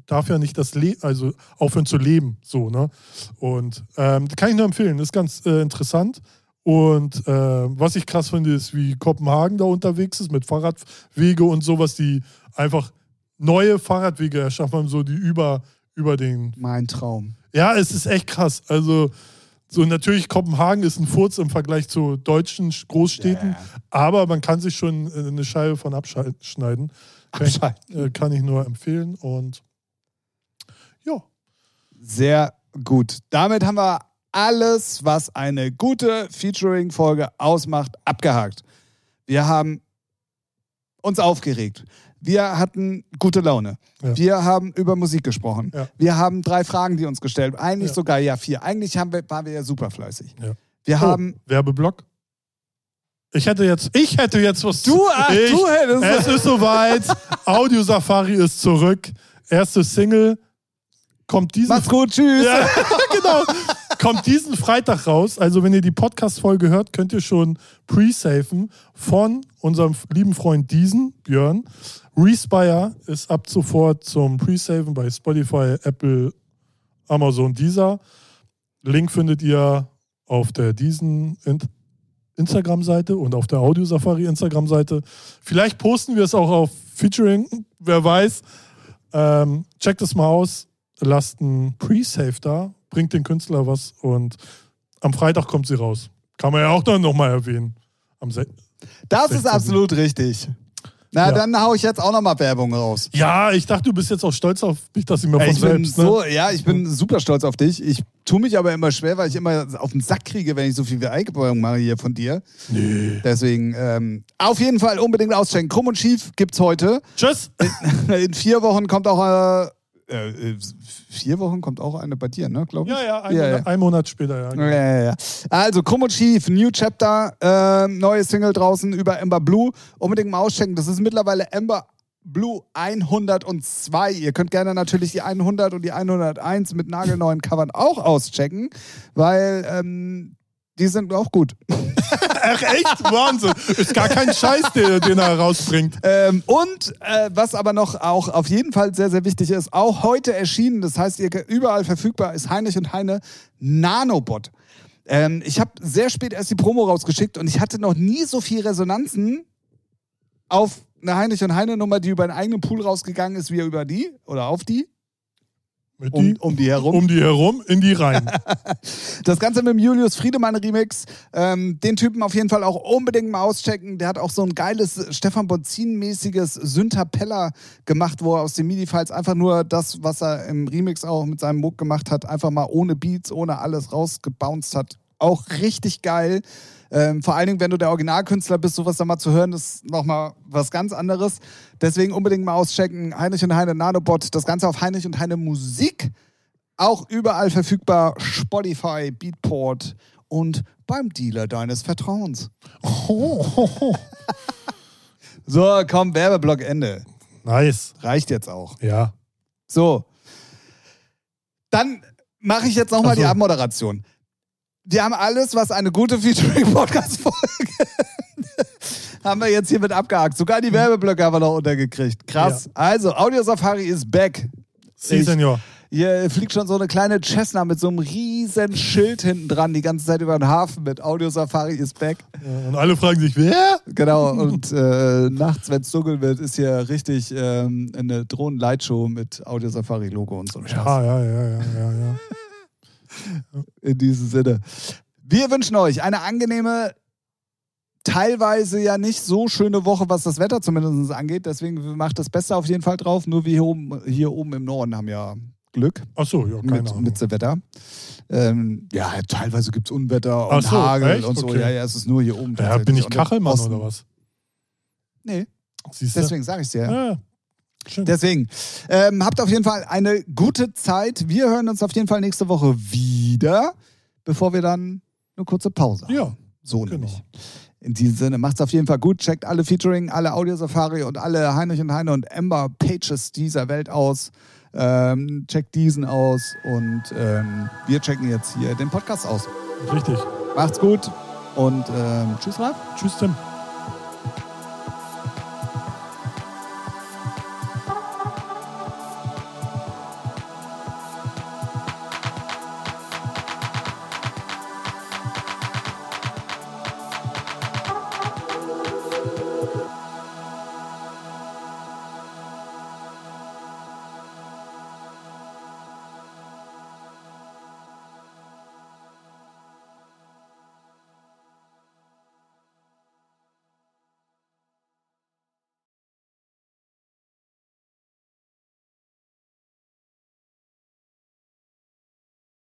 darf ja nicht das Le also aufhören zu leben, so, ne? Und ähm, kann ich nur empfehlen, ist ganz äh, interessant. Und äh, was ich krass finde, ist, wie Kopenhagen da unterwegs ist mit Fahrradwege und sowas, die einfach neue Fahrradwege erschaffen haben, so die über, über den. Mein Traum. Ja, es ist echt krass. Also, so natürlich, Kopenhagen ist ein Furz im Vergleich zu deutschen Großstädten, ja. aber man kann sich schon äh, eine Scheibe von abschneiden. Kann ich, Abschalten. äh, kann ich nur empfehlen. Und ja, Sehr gut. Damit haben wir alles, was eine gute Featuring-Folge ausmacht, abgehakt. Wir haben uns aufgeregt. Wir hatten gute Laune. Ja. Wir haben über Musik gesprochen. Ja. Wir haben drei Fragen, die uns gestellt. Eigentlich Ja. sogar ja vier. Eigentlich haben wir, waren wir ja super fleißig. Wir haben. oh, Werbeblock. Ich hätte jetzt, ich hätte jetzt was Du, ach, ich, du hättest. Es ist soweit. Audio Safari ist zurück. Erste Single kommt diesen Mach's gut, tschüss. Ja, [laughs] genau. Kommt diesen Freitag raus. Also, wenn ihr die Podcast-Folge hört, könnt ihr schon pre-safen von unserem lieben Freund Diesen, Björn. Respire ist ab sofort zum Pre-Saven bei Spotify, Apple, Amazon, Deezer. Link findet ihr auf der Diesen Instagram-Seite und auf der Audio Safari Instagram-Seite. Vielleicht posten wir es auch auf Featuring, wer weiß. Ähm, checkt es mal aus, lasst ein Pre-Save da, bringt den Künstler was und am Freitag kommt sie raus. Kann man ja auch dann nochmal erwähnen. Am Se Das ist 16. absolut richtig. Na, Ja. dann hau ich jetzt auch nochmal Werbung raus. ja, ich dachte, du bist jetzt auch stolz auf mich, dass ich mir von ich bin selbst. ne? so, ja, ich bin super stolz auf dich. Ich tue mich aber immer schwer, weil ich immer auf den Sack kriege, wenn ich so viel Eingebeugung mache hier von dir. Nee. Deswegen ähm, auf jeden Fall unbedingt auschecken. Krumm und schief gibt's heute. Tschüss. In [laughs] vier Wochen kommt auch äh, äh, vier Wochen kommt auch eine bei dir, ne? Glaube ich. Ja, ja, ein, Ja, Monat, ja. ein Monat später, ja. Ja, ja. Also, Krumm und Schief, New Chapter, ähm, neue Single draußen über Ember Blue. Unbedingt mal auschecken. Das ist mittlerweile Ember Blue 102. Ihr könnt gerne natürlich die 100 und die 101 mit nagelneuen Covern auch auschecken, weil ähm, die sind auch gut. [laughs] Ach, echt? Wahnsinn. Ist gar kein Scheiß, den, den er rausbringt. Ähm, und äh, was aber noch auch auf jeden Fall sehr, sehr wichtig ist, auch heute erschienen, das heißt, ihr überall verfügbar ist Heinrich und Heine Nanobot. Ähm, ich habe sehr spät erst die Promo rausgeschickt und ich hatte noch nie so viel Resonanzen auf eine Heinrich und Heine Nummer, die über einen eigenen Pool rausgegangen ist, wie über die oder auf die, um, die, um die herum. um die herum, in die rein. [laughs] Das Ganze mit dem Julius Friedemann Remix. Ähm, den Typen auf jeden Fall auch unbedingt mal auschecken. Der hat auch so ein geiles Stefan Bonzin-mäßiges Syntapella gemacht, wo er aus den MIDI-Files einfach nur das, was er im Remix auch mit seinem Muck gemacht hat, einfach mal ohne Beats, ohne alles rausgebounced hat. Auch richtig geil. Ähm, vor allen Dingen, wenn du der Originalkünstler bist, sowas da mal zu hören, ist nochmal was ganz anderes. Deswegen unbedingt mal auschecken. Heinrich und Heine Nanobot. Das Ganze auf Heinrich und Heine Musik. Auch überall verfügbar. Spotify, Beatport und beim Dealer deines Vertrauens. [laughs] So, komm, Werbeblock Ende. Nice. Reicht jetzt auch. Ja. So. Dann mache ich jetzt nochmal so. die Abmoderation. Die haben alles, was eine gute Featuring-Podcast-Folge [laughs] haben wir jetzt hiermit abgehakt. Sogar die Werbeblöcke haben wir noch untergekriegt. Krass. Also, Audio Safari ist back. Si, Ich- Senor. Hier fliegt schon so eine kleine Cessna mit so einem riesen Schild hinten dran, die ganze Zeit über den Hafen mit Audio Safari ist back. Ja, Und alle fragen sich, wer? Genau, und äh, nachts, wenn es dunkel wird, ist hier richtig ähm, eine Drohnen-Lightshow mit Audio Safari-Logo und so. Ja, ja, ja, ja, ja, ja. In diesem Sinne. Wir wünschen euch eine angenehme, teilweise ja nicht so schöne Woche, was das Wetter zumindest angeht. Deswegen macht das Beste auf jeden Fall drauf. Nur wir hier oben, hier oben im Norden haben ja Glück Ach so, ja, keine mit, Ahnung. mit dem Wetter. Ähm, ja, teilweise gibt es Unwetter und so, Hagel echt? und so. Okay. Ja, ja, es ist nur hier oben. ja, bin ich Kachelmann oder was? Nee, Siehst du? deswegen sage ich es dir. Ja. Schön. Deswegen, ähm, habt auf jeden Fall eine gute Zeit. Wir hören uns auf jeden Fall nächste Woche wieder, bevor wir dann eine kurze Pause haben. ja, So genau. nämlich. In diesem Sinne, macht's auf jeden Fall gut. Checkt alle Featuring, alle Audio-Safari und alle Heinrich und Heine und Ember Pages dieser Welt aus. Ähm, checkt diesen aus und ähm, wir checken jetzt hier den Podcast aus. richtig. Macht's gut und ähm, tschüss, Ralf. Tschüss, Tim.